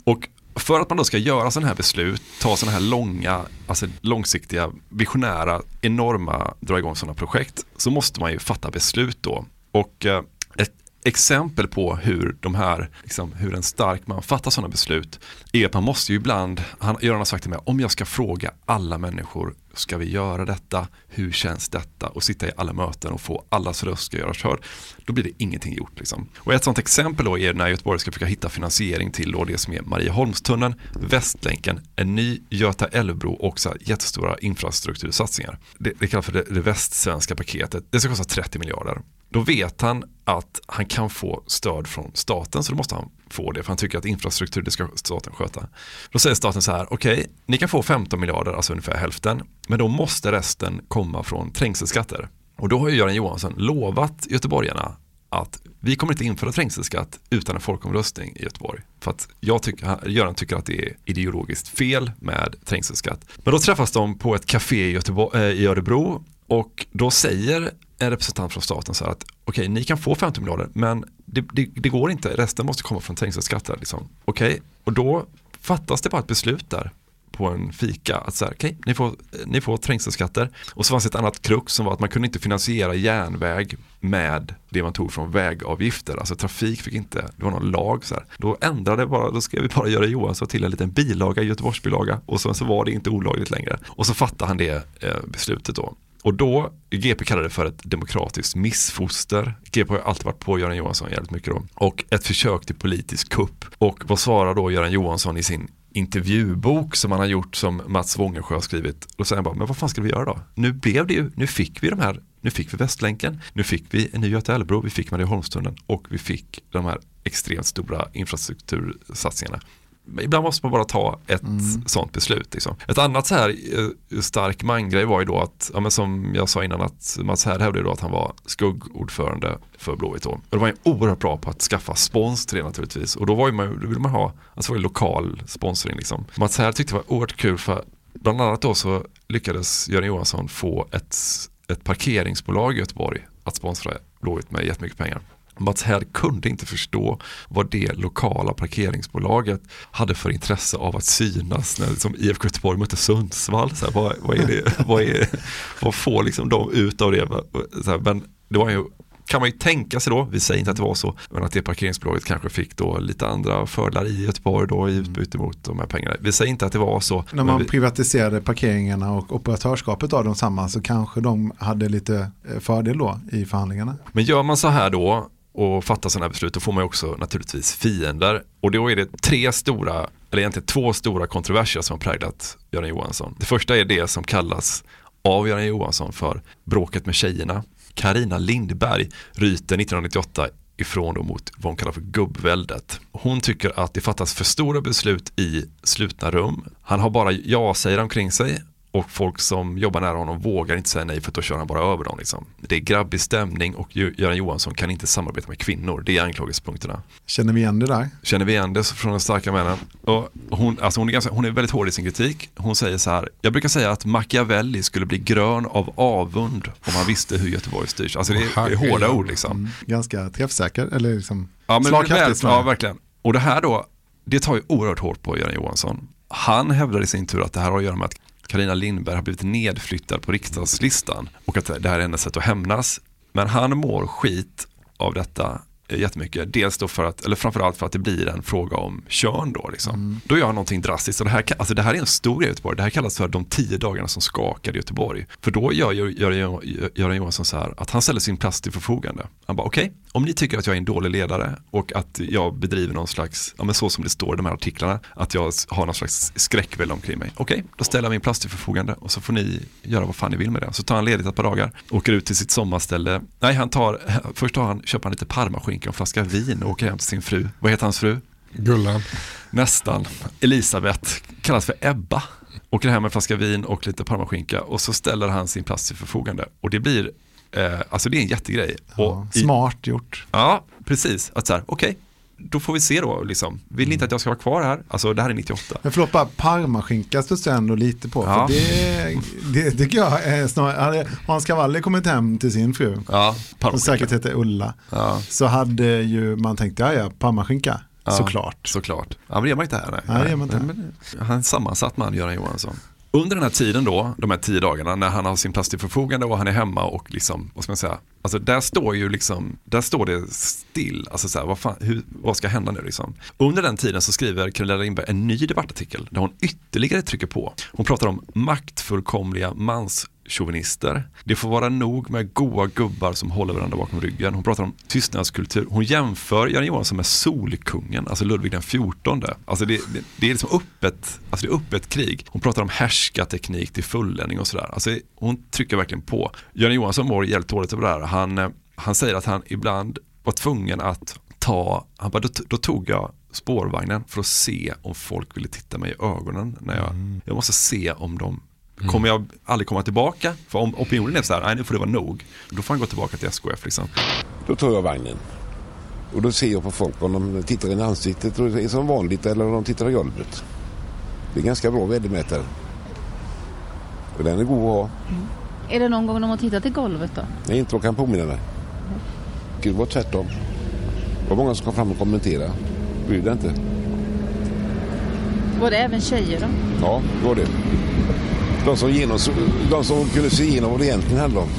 Och för att man då ska göra sådana här beslut, ta sådana här långa, alltså långsiktiga, visionära, enorma, dra igång sådana projekt, så måste man ju fatta beslut då. Och eh, ett, exempel på hur de här, liksom, hur en stark man fattar sådana beslut är att man måste ju ibland, han, Göran har sagt till mig, om jag ska fråga alla människor, ska vi göra detta? Hur känns detta? Och sitta i alla möten och få allas röst ska göras hörd. Då blir det ingenting gjort. Liksom. Och ett sådant exempel då är när Göteborg ska försöka hitta finansiering till då det som är Marieholmstunneln, Västlänken, en ny Göta älvbro och också jättestora infrastruktursatsningar. Det, det kallas för det, det västsvenska paketet. Det ska kosta 30 miljarder. Då vet han att han kan få stöd från staten så då måste han få det för han tycker att infrastruktur det ska staten sköta. Då säger staten så här, okej, okay, ni kan få 15 miljarder, alltså ungefär hälften, men då måste resten komma från trängselskatter. Och då har ju Göran Johansson lovat göteborgarna att vi kommer inte införa trängselskatt utan en folkomröstning i Göteborg. För att jag tycker, Göran tycker att det är ideologiskt fel med trängselskatt. Men då träffas de på ett café i, Göteborg, eh, i Örebro och då säger en representant från staten så här att okej, okay, ni kan få 50 miljarder men det, det, det, går inte, resten måste komma från trängselskatter. Liksom. Okej, okay? och då fattas det bara ett beslut där på en fika att så här, okay, ni, får, ni får trängselskatter. Och så fanns ett annat krux som var att man kunde inte finansiera järnväg med det man tog från vägavgifter. Alltså trafik fick inte, det var någon lag så här. Då ändrade bara, då skrev vi bara Göran Johansson till en liten bilaga, Göteborgsbilaga och sen så var det inte olagligt längre. Och så fattade han det eh, beslutet då. Och då, GP kallade det för ett demokratiskt missfoster. GP har alltid varit på Göran Johansson jävligt mycket då. Och ett försök till politisk kupp. Och vad svarar då Göran Johansson i sin intervjubok som han har gjort som Mats Wångensjö har skrivit. Och säger han bara, men vad fan ska vi göra då? Nu blev det ju, nu fick vi de här, nu fick vi Västlänken, nu fick vi en ny Göta älvbro, vi fick Marieholmstunneln och vi fick de här extremt stora infrastruktursatsningarna ibland måste man bara ta ett mm. sånt beslut. Liksom. Ett annat så här eh, stark mangrej var ju då att, ja, som jag sa innan, att Mats här hävdade då att han var skuggordförande för Blåvitt då. Och då var ju oerhört bra på att skaffa spons till det naturligtvis. Och då, var ju man, då ville man ha, alltså var det lokal sponsring liksom. Mats här tyckte det var oerhört kul för bland annat då så lyckades Göran Johansson få ett, ett parkeringsbolag i Göteborg att sponsra Blåvitt med jättemycket pengar. Mats Häll kunde inte förstå vad det lokala parkeringsbolaget hade för intresse av att synas när liksom IFK Göteborg mötte Sundsvall. Så här, vad, vad, är det, [LAUGHS] vad, är, vad får liksom de ut av det? Så här, men det var ju kan man ju tänka sig då, vi säger inte att det var så, men att det parkeringsbolaget kanske fick då lite andra fördelar i Göteborg då i utbyte mot de här pengarna. Vi säger inte att det var så. När man vi... privatiserade parkeringarna och operatörskapet av dem samman så kanske de hade lite eh, fördel då i förhandlingarna. Men gör man så här då, och fatta sådana här beslut då får man ju också naturligtvis fiender. Och då är det tre stora, eller egentligen två stora kontroverser som har präglat Göran Johansson. Det första är det som kallas av Göran Johansson för bråket med tjejerna. Karina Lindberg ryter 1998 ifrån då mot vad hon kallar för gubbväldet. Hon tycker att det fattas för stora beslut i slutna rum. Han har bara ja-sägare omkring sig och folk som jobbar nära honom vågar inte säga nej för då kör han bara över dem. Liksom. Det är grabbig stämning och Göran Johansson kan inte samarbeta med kvinnor. Det är anklagelsepunkterna. Känner vi igen det där? Känner vi igen det från den starka männen. Och hon, alltså hon, är ganska, hon är väldigt hård i sin kritik. Hon säger så här, jag brukar säga att Machiavelli skulle bli grön av avund om han visste hur Göteborg styrs. Alltså det är, det är hårda ord liksom. Mm, ganska träffsäker, eller liksom ja, men väl, Ja, verkligen. Och det här då, det tar ju oerhört hårt på Göran Johansson. Han hävdar i sin tur att det här har att göra med att Karina Lindberg har blivit nedflyttad på riksdagslistan och att det här är hennes sätt att hämnas. Men han mår skit av detta jättemycket. Dels då för att, eller framförallt för att det blir en fråga om kön då. Liksom. Mm. Då gör han någonting drastiskt. Och det, här, alltså det här är en stor grej i Göteborg. Det här kallas för de tio dagarna som skakade Göteborg. För då gör Göran Johansson så här att han ställer sin plats till förfogande. Han bara okej, okay, om ni tycker att jag är en dålig ledare och att jag bedriver någon slags, ja men så som det står i de här artiklarna, att jag har någon slags skräckväld omkring mig. Okej, okay, då ställer jag min plats till förfogande och så får ni göra vad fan ni vill med det. Så tar han ledigt ett par dagar, åker ut till sitt sommarställe. Nej, han tar, [LAUGHS] först tar han, köper han lite parmaskinka och en flaska vin och åker hem till sin fru. Vad heter hans fru? Gullan. Nästan. Elisabeth, kallas för Ebba. Åker hem med en flaska vin och lite parmaskinka och så ställer han sin plats till förfogande. Och det blir Eh, alltså det är en jättegrej. Ja, smart gjort. Ja, precis. Att så här, okej, okay, då får vi se då. Liksom. Vill ni inte att jag ska vara kvar här? Alltså det här är 98. Men förlåt, bara parmaskinka studsar jag ändå lite på. Ja. För det, det tycker jag är snarare, hade Hans Cavalli kommit hem till sin fru, ja, som säkert heter Ulla, ja. så hade ju man tänkt, ja ja, parmaskinka. Ja, såklart. Såklart. Ja, men det gör man inte här. Nej. Nej, inte. Men, han är en sammansatt man, Göran Johansson. Under den här tiden då, de här tio dagarna, när han har sin plats till förfogande och han är hemma och liksom, vad ska man säga, alltså där står ju liksom, där står det still, alltså så här, vad, fan, hur, vad ska hända nu liksom? Under den tiden så skriver Carolina Lindberg en ny debattartikel där hon ytterligare trycker på. Hon pratar om maktfullkomliga mans chauvinister. Det får vara nog med goa gubbar som håller varandra bakom ryggen. Hon pratar om tystnadskultur. Hon jämför Göran Johansson med Solkungen, alltså Ludvig den XIV. Alltså det, det, det är liksom öppet, alltså det är öppet krig. Hon pratar om härskarteknik till fulländning och sådär. Alltså hon trycker verkligen på. Göran Johansson mår jävligt dåligt över det här. Han, eh, han säger att han ibland var tvungen att ta, han bara, då, då tog jag spårvagnen för att se om folk ville titta mig i ögonen. När jag, jag måste se om de Kommer jag aldrig komma tillbaka? För om opinionen är så här, nej nu får det vara nog. Då får han gå tillbaka till SKF liksom. Då tar jag vagnen. Och då ser jag på folk om de tittar in i ansiktet och det är som vanligt eller om de tittar i golvet. Det är ganska bra vädermätare. Och den är god att ha. Är det någon gång de har tittat i golvet då? Nej, inte vad kan påminna mig. Det var tvärtom. Det var många som kom fram och kommenterade. Bryr dig inte. Var det även tjejer då? Ja, det var det. De som, genom, de som kunde se igenom vad det egentligen handlade om.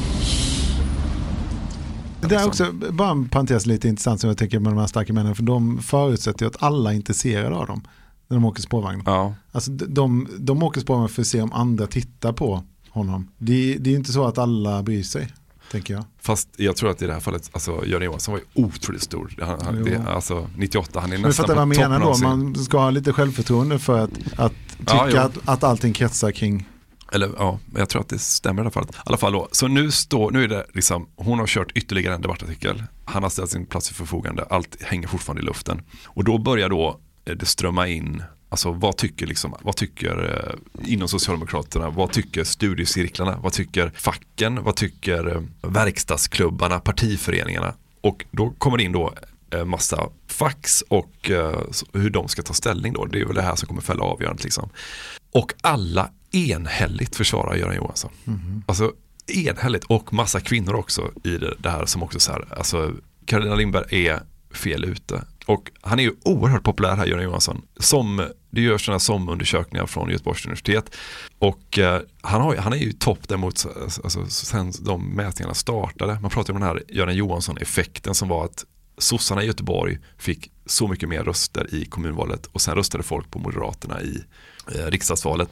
Det är också, bara en parentes lite intressant som jag tänker med de här starka männen, för de förutsätter ju att alla är intresserade av dem när de åker spårvagn. Ja. Alltså de, de åker spårvagn för att se om andra tittar på honom. Det, det är inte så att alla bryr sig, tänker jag. Fast jag tror att i det här fallet, alltså Göran Johansson var ju otroligt stor. Han, det, alltså 98, han är Men du nästan fattar på vad jag toppen menar då, man ska ha lite självförtroende för att, att tycka Ja, att, att allting kretsar kring eller ja, jag tror att det stämmer i alla fall. I alla fall då, så nu, står, nu är det liksom, hon har kört ytterligare en debattartikel. Han har ställt sin plats till förfogande, allt hänger fortfarande i luften. Och då börjar då eh, det strömma in, alltså vad tycker, liksom, vad tycker eh, inom Socialdemokraterna, vad tycker studiecirklarna, vad tycker facken, vad tycker eh, verkstadsklubbarna, partiföreningarna. Och då kommer det in då eh, massa fax och eh, hur de ska ta ställning då. Det är väl det här som kommer fälla avgörandet liksom. Och alla enhälligt försvarar Göran Johansson. Alltså enhälligt och massa kvinnor också i det, det här som också så här, alltså Carolina Lindberg är fel ute. Och han är ju oerhört populär här, Göran Johansson. Som, det görs sådana SOM-undersökningar från Göteborgs universitet. Och eh, han, har, han är ju topp däremot alltså, sen de mätningarna startade. Man pratar om den här Göran Johansson-effekten som var att sossarna i Göteborg fick så mycket mer röster i kommunvalet och sen röstade folk på Moderaterna i eh, riksdagsvalet.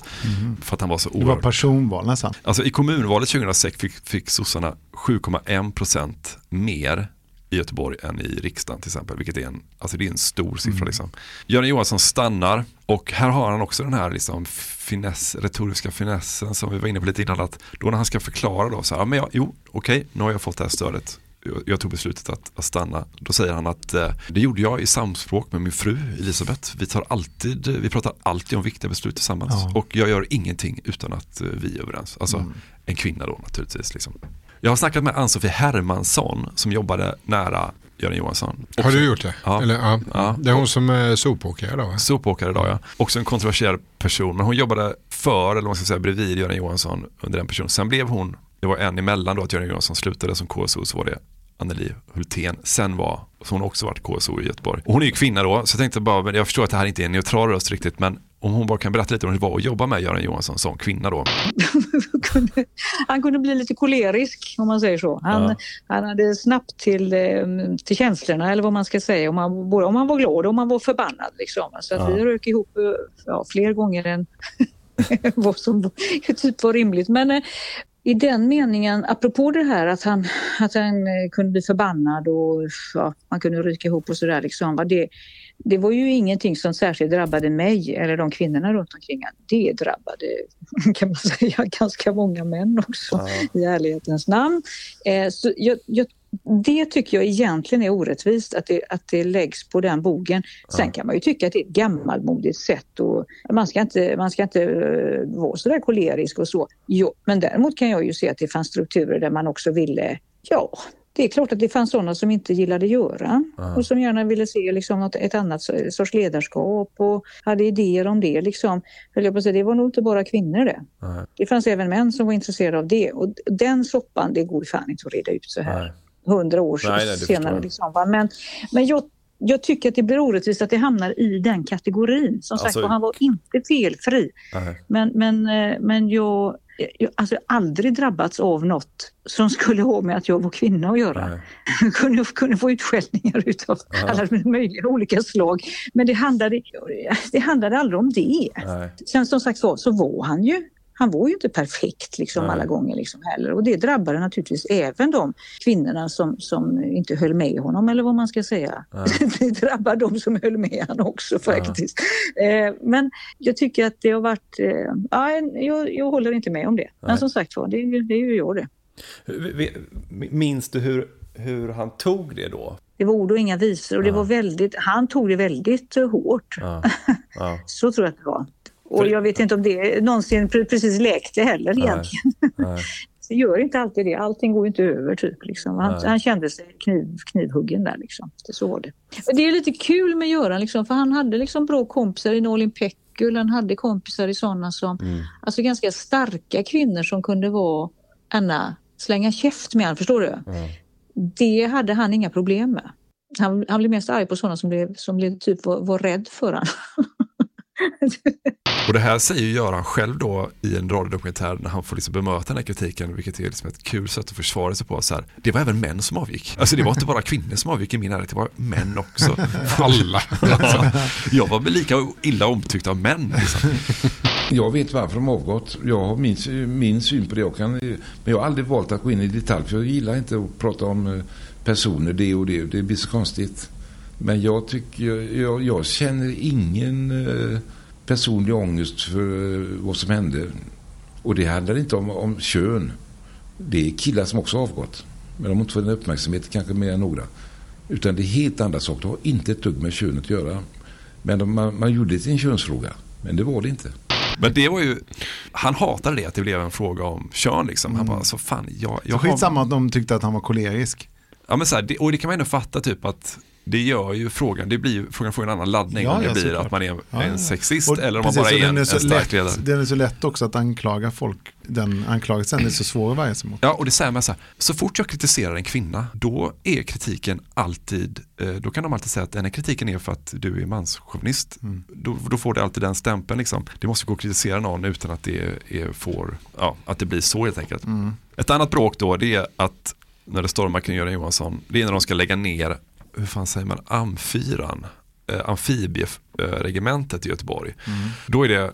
För att han var så Det var oerhört personval nästan. Alltså i kommunvalet 2006 fick, fick sossarna 7,1% mer i Göteborg än i riksdagen till exempel, vilket är en, alltså det är en stor siffra. Mm. Liksom. Göran Johansson stannar och här har han också den här liksom finess, retoriska finessen som vi var inne på lite innan. Att då när han ska förklara då, så här, ja, men jag, jo okej, nu har jag fått det här stödet. Jag, tog beslutet att, att stanna. Då säger han att eh, det gjorde jag i samspråk med min fru Elisabeth. Vi, tar alltid, vi pratar alltid om viktiga beslut tillsammans. Ja. Och jag gör ingenting utan att eh, vi är överens. Alltså Mm. en kvinna då naturligtvis. Liksom. Jag har snackat med Ann-Sofie Hermansson som jobbade nära Göran Johansson. Har du gjort det? Ja. Eller, ja. Ja. Det är hon som är sopåkare då? va? Sopåkare idag ja. Också en kontroversiell person. Men hon jobbade för, eller man ska säga, bredvid Göran Johansson under den personen. Sen blev hon, det var en emellan då att Göran Johansson slutade som KSO, så var det Anneli Hultén. Sen var, så hon har också varit KSO i Göteborg. Och hon är ju kvinna då, så jag tänkte bara, jag förstår att det här inte är en neutral röst riktigt, men om hon bara kan berätta lite om hur det var att jobba med Göran Johansson som kvinna då. [LAUGHS] han kunde bli lite kolerisk om man säger så. Han, Ja. han hade snabbt till, eh, till känslorna eller vad man ska säga. Om man, både om man var glad och om man var förbannad. Liksom. Så Ja. vi rök ihop eh, ja, fler gånger än [LAUGHS] vad som typ var rimligt. Men eh, i den meningen, apropå det här att han, att han eh, kunde bli förbannad och ja, man kunde ryka ihop och sådär. Liksom, det, det var ju ingenting som särskilt drabbade mig eller de kvinnorna runt omkring. Det drabbade [LAUGHS] kan man säga ganska många män också i ärlighetens namn. Eh, så jag, jag, det tycker jag egentligen är orättvist att det, att det läggs på den bogen. Sen kan man ju tycka att det är ett gammalmodigt sätt och man ska inte, man ska inte eh, vara så där kolerisk och så. Jo, men däremot kan jag ju se att det fanns strukturer där man också ville, ja, det är klart att det fanns sådana som inte gillade göra Ja. och som gärna ville se liksom något, ett annat sorts ledarskap och hade idéer om det. Liksom. Höll jag på att säga, Det var nog inte bara kvinnor det. Det fanns även män som var intresserade av det och den soppan det går fan inte att reda ut så här hundra år Nej, nej, senare. Liksom, va? Men, men jag, jag tycker att det blir orättvist att det hamnar i den kategorin. Som Alltså- sagt han var inte felfri. Nej. Men, men, eh, men jag, jag alltså, aldrig drabbats av något som skulle ha med att jag var kvinna att göra. Jag [LAUGHS] kunde, kunde få utskällningar utav Ja. alla möjliga olika slag. Men det handlade, det handlade aldrig om det. Nej. Sen som sagt var så var han ju han var ju inte perfekt liksom alla gånger liksom heller och det drabbade naturligtvis även de kvinnorna som, som inte höll med honom eller vad man ska säga. [LAUGHS] det drabbar de som höll med honom också faktiskt. Eh, men jag tycker att det har varit, eh, ja, jag, jag håller inte med om det. Men Nej. som sagt var, det, det är ju jag det. Minns du hur, hur han tog det då? Det var ord och inga visor och det var väldigt, han tog det väldigt eh, hårt. Ja. [LAUGHS] Ja. Så tror jag att det var. Och jag vet inte om det någonsin pre- precis läkte heller Nej. egentligen. Nej. [LAUGHS] Det gör inte alltid det. Allting går inte över typ. Liksom. Han, han kände sig kniv, knivhuggen där liksom. Det så var det. Det är lite kul med Göran liksom, för han hade liksom bra kompisar i Nolin Pekgul. Han hade kompisar i sådana som, alltså ganska starka kvinnor som kunde vara, Anna, slänga käft med han, förstår du? Det hade han inga problem med. Han, han blev mest arg på sådana som blev, som blev typ var, var rädd för han. [LAUGHS] Och det här säger ju Göran själv då i en radiodokumentär när han får liksom bemöta den här kritiken, vilket är liksom ett kul sätt att försvara sig på. Så här, det var även män som avgick. Alltså det var inte bara kvinnor som avgick i min närhet, det var män också. [LAUGHS] Alla. Alltså, jag var väl lika illa omtyckt av män. Liksom. Jag vet varför de har avgått. Jag har min, min syn på det. Jag kan, men jag har aldrig valt att gå in i detalj för jag gillar inte att prata om eh, personer, det och det. Det blir så konstigt. Men jag, tycker, jag, jag känner ingen eh, personlig ångest för vad som hände. Och det handlar inte om, om kön. Det är killar som också har avgått. Men de har inte fått en uppmärksamhet kanske mer än några. Utan det är helt andra saker. Det har inte ett dugg med könet att göra. Men de, man, man gjorde det till en könsfråga. Men det var det inte. Men det var ju, han hatade det att det blev en fråga om kön liksom. Han bara, så fan, jag, Så jag har... skitsamma att de tyckte att han var kolerisk. Ja men så här, det, och det kan man ändå fatta typ att det gör ju frågan, det blir frågan får en annan laddning Ja, om det ja, blir såklart. att man är Ja, en sexist Och eller om man precis, bara och är en, en så stark lätt, ledare. Den är så lätt också att anklaga folk. Den anklagelsen är så svår att värja sig mot. Ja, och det säger man så här, så fort jag kritiserar en kvinna, då är kritiken alltid, eh, då kan de alltid säga att den här kritiken är för att du är manschauvinist. Mm. Då, då får det alltid den stämpeln liksom. Det måste gå att kritisera någon utan att det, är, får, ja, att det blir så helt enkelt. Mm. Ett annat bråk då, det är att när det stormar kring Göran Johansson, det är när de ska lägga ner, hur fan säger man, amfyran, eh, amfibieregementet i Göteborg. Då är det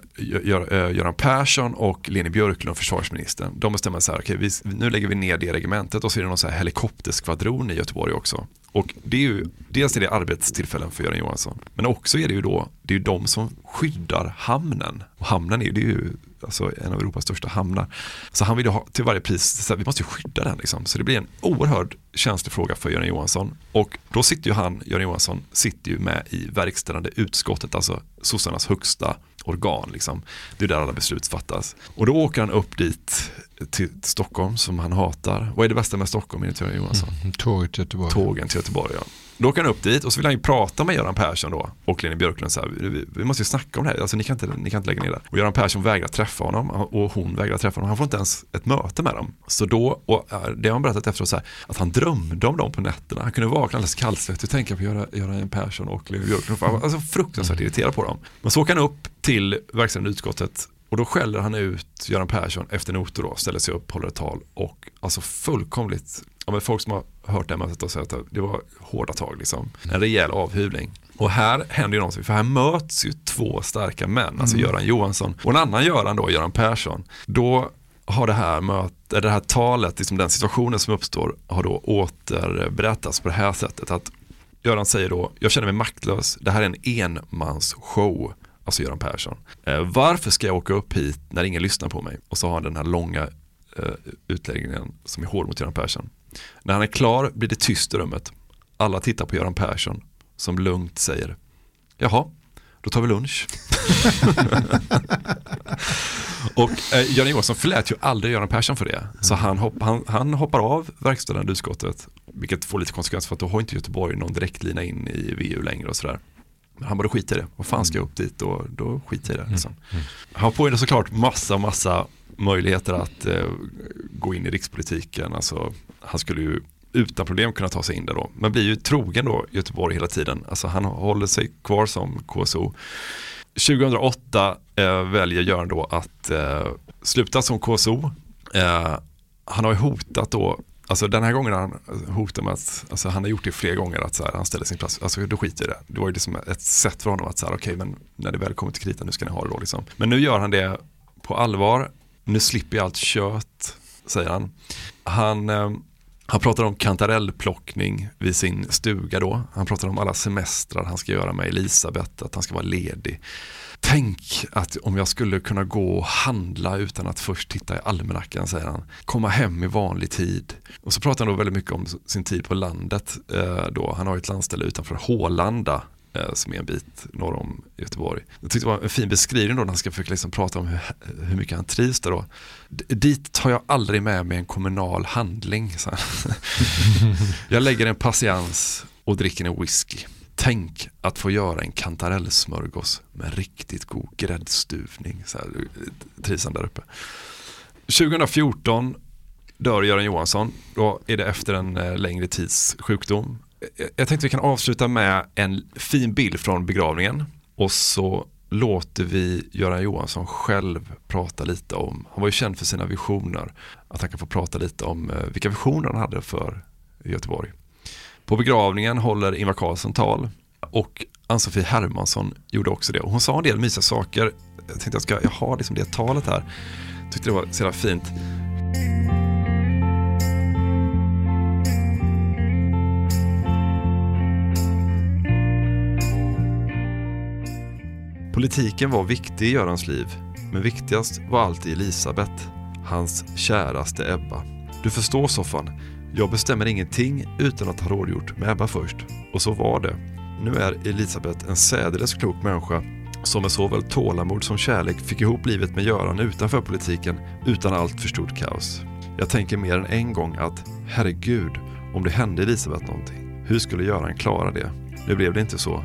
eh, Göran Persson och Leni Björklund, försvarsministern. De bestämmer så här, okej, vi, nu lägger vi ner det regementet och så är det någon så här helikopterskvadron i Göteborg också. Och det är ju, dels är det arbetstillfällen för Göran Johansson, men också är det ju då, det är ju de som skyddar hamnen. Och hamnen är ju, det är ju alltså en av Europas största hamnar. Så han vill ha till varje pris, här, vi måste ju skydda den liksom. Så det blir en oerhörd känslig fråga för Göran Johansson. Och då sitter ju han, Göran Johansson, sitter ju med i verkställande utskottet, alltså sossarnas högsta organ. Liksom. Det är där alla beslut fattas. Och då åker han upp dit till Stockholm som han hatar. Vad är det bästa med Stockholm enligt Göran Johansson? Tåget till Göteborg. Tågen till Göteborg, ja. Då åker han upp dit och så vill han ju prata med Göran Persson då och Leni Björklund så här, vi, vi måste ju snacka om det här, alltså ni kan inte, ni kan inte lägga ner det. Och Göran Persson vägrar träffa honom och hon vägrar träffa honom, han får inte ens ett möte med dem. Så då, och äh, det har han berättat efteråt så här, att han drömde om dem på nätterna, han kunde vakna alldeles kallsvettig och tänka på Göran, Göran Persson och Leni Björklund, han alltså fruktansvärt irriterad på dem. Men så åker han upp till verkställande utskottet och då skäller han ut Göran Persson efter noter då, ställer sig upp, håller ett tal och alltså fullkomligt, ja men folk som har hört det här mötet och säger att det var hårda tag liksom. En rejäl avhyvling. Och här händer ju någonting, för här möts ju två starka män, alltså Mm. Göran Johansson och en annan Göran då, Göran Persson. Då har det här, möt, det här talet, liksom den situationen som uppstår, har då återberättats på det här sättet. Att Göran säger då, jag känner mig maktlös, det här är en enmansshow, alltså Göran Persson. Eh, varför ska jag åka upp hit när ingen lyssnar på mig? Och så har han den här långa eh, utläggningen som är hård mot Göran Persson. När han är klar blir det tyst i rummet. Alla tittar på Göran Persson som lugnt säger, jaha, då tar vi lunch. [LAUGHS] Och eh, Göran Johansson förlät ju aldrig Göran Persson för det. Så han, hopp, han, han hoppar av verkställande utskottet, vilket får lite konsekvenser för att då har inte Göteborg någon direktlina in i VU längre och sådär. Men han bara skiter i det, vad fan ska jag upp dit och då skiter jag i det. Liksom. Han får ju såklart massa, massa möjligheter att eh, gå in i rikspolitiken. Alltså, han skulle ju utan problem kunna ta sig in där då. Men blir ju trogen då Göteborg hela tiden. Alltså han håller sig kvar som KSO. 2008 eh, väljer Göran då att eh, sluta som KSO. Eh, han har ju hotat då Alltså den här gången han hotar med att, alltså han har gjort det flera gånger att så här, han ställer sin plats, alltså då skiter i det. Det var ju liksom ett sätt för honom att så här, okej okay, men när det väl kommer till kritan nu ska ni ha det då liksom. Men nu gör han det på allvar, nu slipper jag allt kött, säger han. Han, eh, han pratar om kantarellplockning vid sin stuga då. Han pratar om alla semestrar han ska göra med Elisabeth, att han ska vara ledig. Tänk att om jag skulle kunna gå och handla utan att först titta i almanackan, säger han. Komma hem i vanlig tid. Och så pratar han då väldigt mycket om sin tid på landet. Eh, då. Han har ett landställe utanför Hålanda Eh, som är en bit norr om Göteborg. Jag tyckte det var en fin beskrivning då när han ska försöka liksom prata om hur, hur mycket han trivs där då. Dit tar jag aldrig med mig en kommunal handling. Så. [LAUGHS] jag lägger en patiens och dricker en whisky. Tänk att få göra en kantarellsmörgås med riktigt god gräddstuvning. Så här, trivs han där uppe. 2014 dör Göran Johansson. Då är det efter en eh, längre tids sjukdom. Eh, jag tänkte vi kan avsluta med en fin bild från begravningen. Och så låter vi Göran Johansson själv prata lite om, han var ju känd för sina visioner, att han kan få prata lite om eh, vilka visioner han hade för Göteborg. På begravningen håller Ingvar Carlsson tal och Ann-Sofie Hermansson gjorde också det. Och hon sa en del mysiga saker. Jag tänkte jag ska jag har liksom det talet här. Tyckte det var så jävla fint. Politiken var viktig i Görans liv, men viktigast var alltid Elisabeth, hans käraste Ebba. Du förstår Soffan, jag bestämmer ingenting utan att ha rådgjort med Ebba först. Och så var det. Nu är Elisabeth en särdeles klok människa som med såväl tålamod som kärlek fick ihop livet med Göran utanför politiken utan allt för stort kaos. Jag tänker mer än en gång att herregud, om det hände Elisabeth någonting, hur skulle Göran klara det? Nu blev det inte så.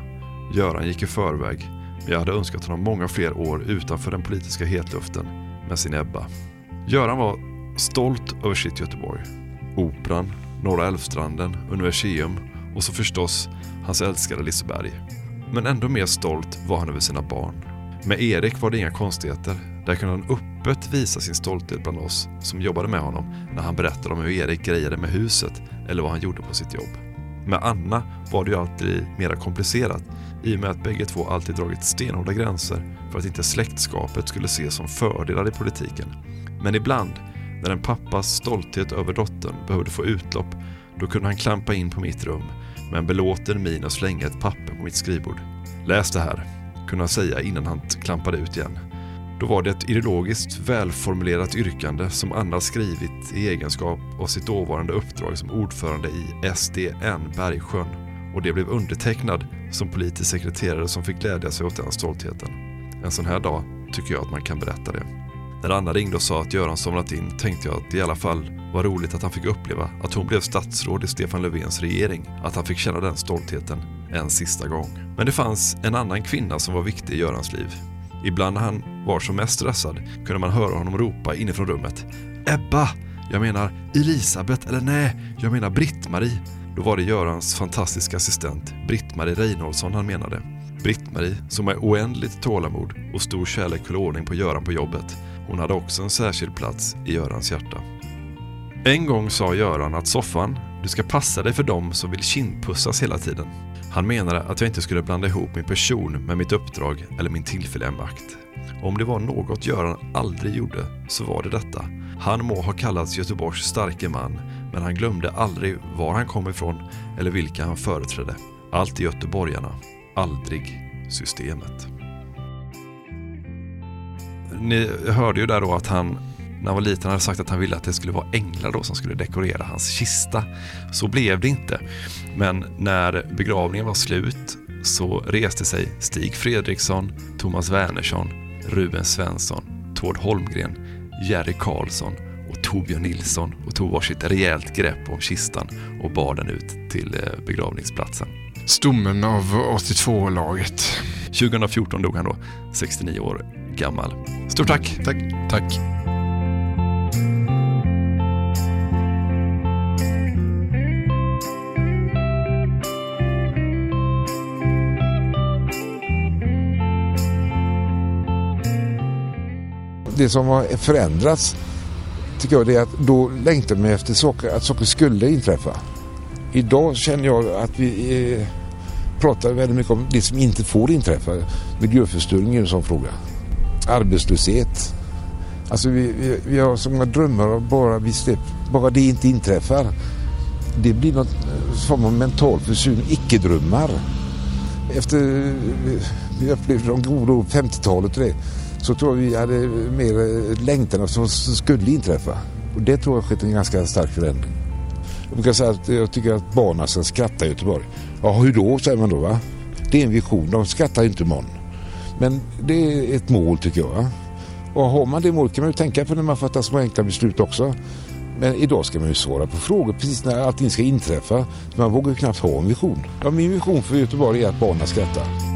Göran gick i förväg, jag hade önskat honom många fler år utanför den politiska hetluften med sin Ebba. Göran var stolt över sitt Göteborg. Operan, Norra Älvstranden, Universium och så förstås hans älskade Liseberg. Men ändå mer stolt var han över sina barn. Med Erik var det inga konstigheter. Där kunde han öppet visa sin stolthet bland oss som jobbade med honom när han berättade om hur Erik grejade med huset eller vad han gjorde på sitt jobb. Med Anna var det ju alltid mera komplicerat i och med att bägge två alltid dragit stenhårda gränser för att inte släktskapet skulle ses som fördelar i politiken. Men ibland när en pappas stolthet över dottern behövde få utlopp, då kunde han klampa in på mitt rum med en belåten min och slänga ett papper på mitt skrivbord. Läs det här, kunde han säga innan han klampade ut igen. Då var det ett ideologiskt välformulerat yrkande som Anna skrivit i egenskap av sitt dåvarande uppdrag som ordförande i SDN Bergsjön och det blev undertecknad som politisk sekreterare som fick glädja sig åt den stoltheten. En sån här dag tycker jag att man kan berätta det. När Anna ringde och sa att Göran somnat in tänkte jag att det i alla fall var roligt att han fick uppleva att hon blev statsråd i Stefan Löfvens regering. Att han fick känna den stoltheten en sista gång. Men det fanns en annan kvinna som var viktig i Görans liv. Ibland när han var som mest stressad kunde man höra honom ropa inifrån rummet. Ebba! Jag menar Elisabeth, eller nej, jag menar Britt-Marie. Då var det Görans fantastiska assistent Britt-Marie Reinholdsson han menade. Britt-Marie, som med oändligt tålamod och stor kärlek höll ordning på Göran på jobbet, hon hade också en särskild plats i Görans hjärta. En gång sa Göran att soffan, du ska passa dig för dem som vill kindpussas hela tiden. Han menade att jag inte skulle blanda ihop min person med mitt uppdrag eller min tillfälliga makt. Om det var något Göran aldrig gjorde så var det detta. Han må ha kallats Göteborgs starke man, men han glömde aldrig var han kom ifrån eller vilka han företrädde. Allt i göteborgarna, aldrig systemet. Ni hörde ju där då att han när han var liten hade sagt att han ville att det skulle vara änglar då som skulle dekorera hans kista. Så blev det inte. Men när begravningen var slut så reste sig Stig Fredriksson, Thomas Wernersson, Ruben Svensson, Tord Holmgren, Jerry Karlsson och Torbjörn Nilsson och tog varsitt rejält grepp om kistan och bar den ut till eh, begravningsplatsen. Stommen av 82-laget. 2014 dog han då, 69 år gammal. Stort tack! Tack! Tack! Det som har förändrats tycker jag det är att då längtade man efter saker, att saker skulle inträffa. Idag känner jag att vi eh, pratar väldigt mycket om det som inte får inträffa. Miljöförstöring är en sån fråga. Arbetslöshet. Alltså vi, vi, vi har så många drömmar och bara, vi släpp, bara det inte inträffar. Det blir något eh, form av mental försurning, icke-drömmar. Efter eh, vi upplevde de goda 50-talet och det så tror jag vi hade mer eh, längtan som skulle inträffa. Och det tror jag har skett en ganska stark förändring. Jag brukar säga att jag tycker att barnen ska alltså skratta i Göteborg. Ja, hur då, säger man då va? Det är en vision, de skrattar inte imorgon. Men det är ett mål tycker jag. Va? Och har man det målet kan man ju tänka på när man fattar små enkla beslut också. Men idag ska man ju svara på frågor precis när allting ska inträffa. Man vågar ju knappt ha en vision. Ja, min vision för Göteborg är att barnen skrattar.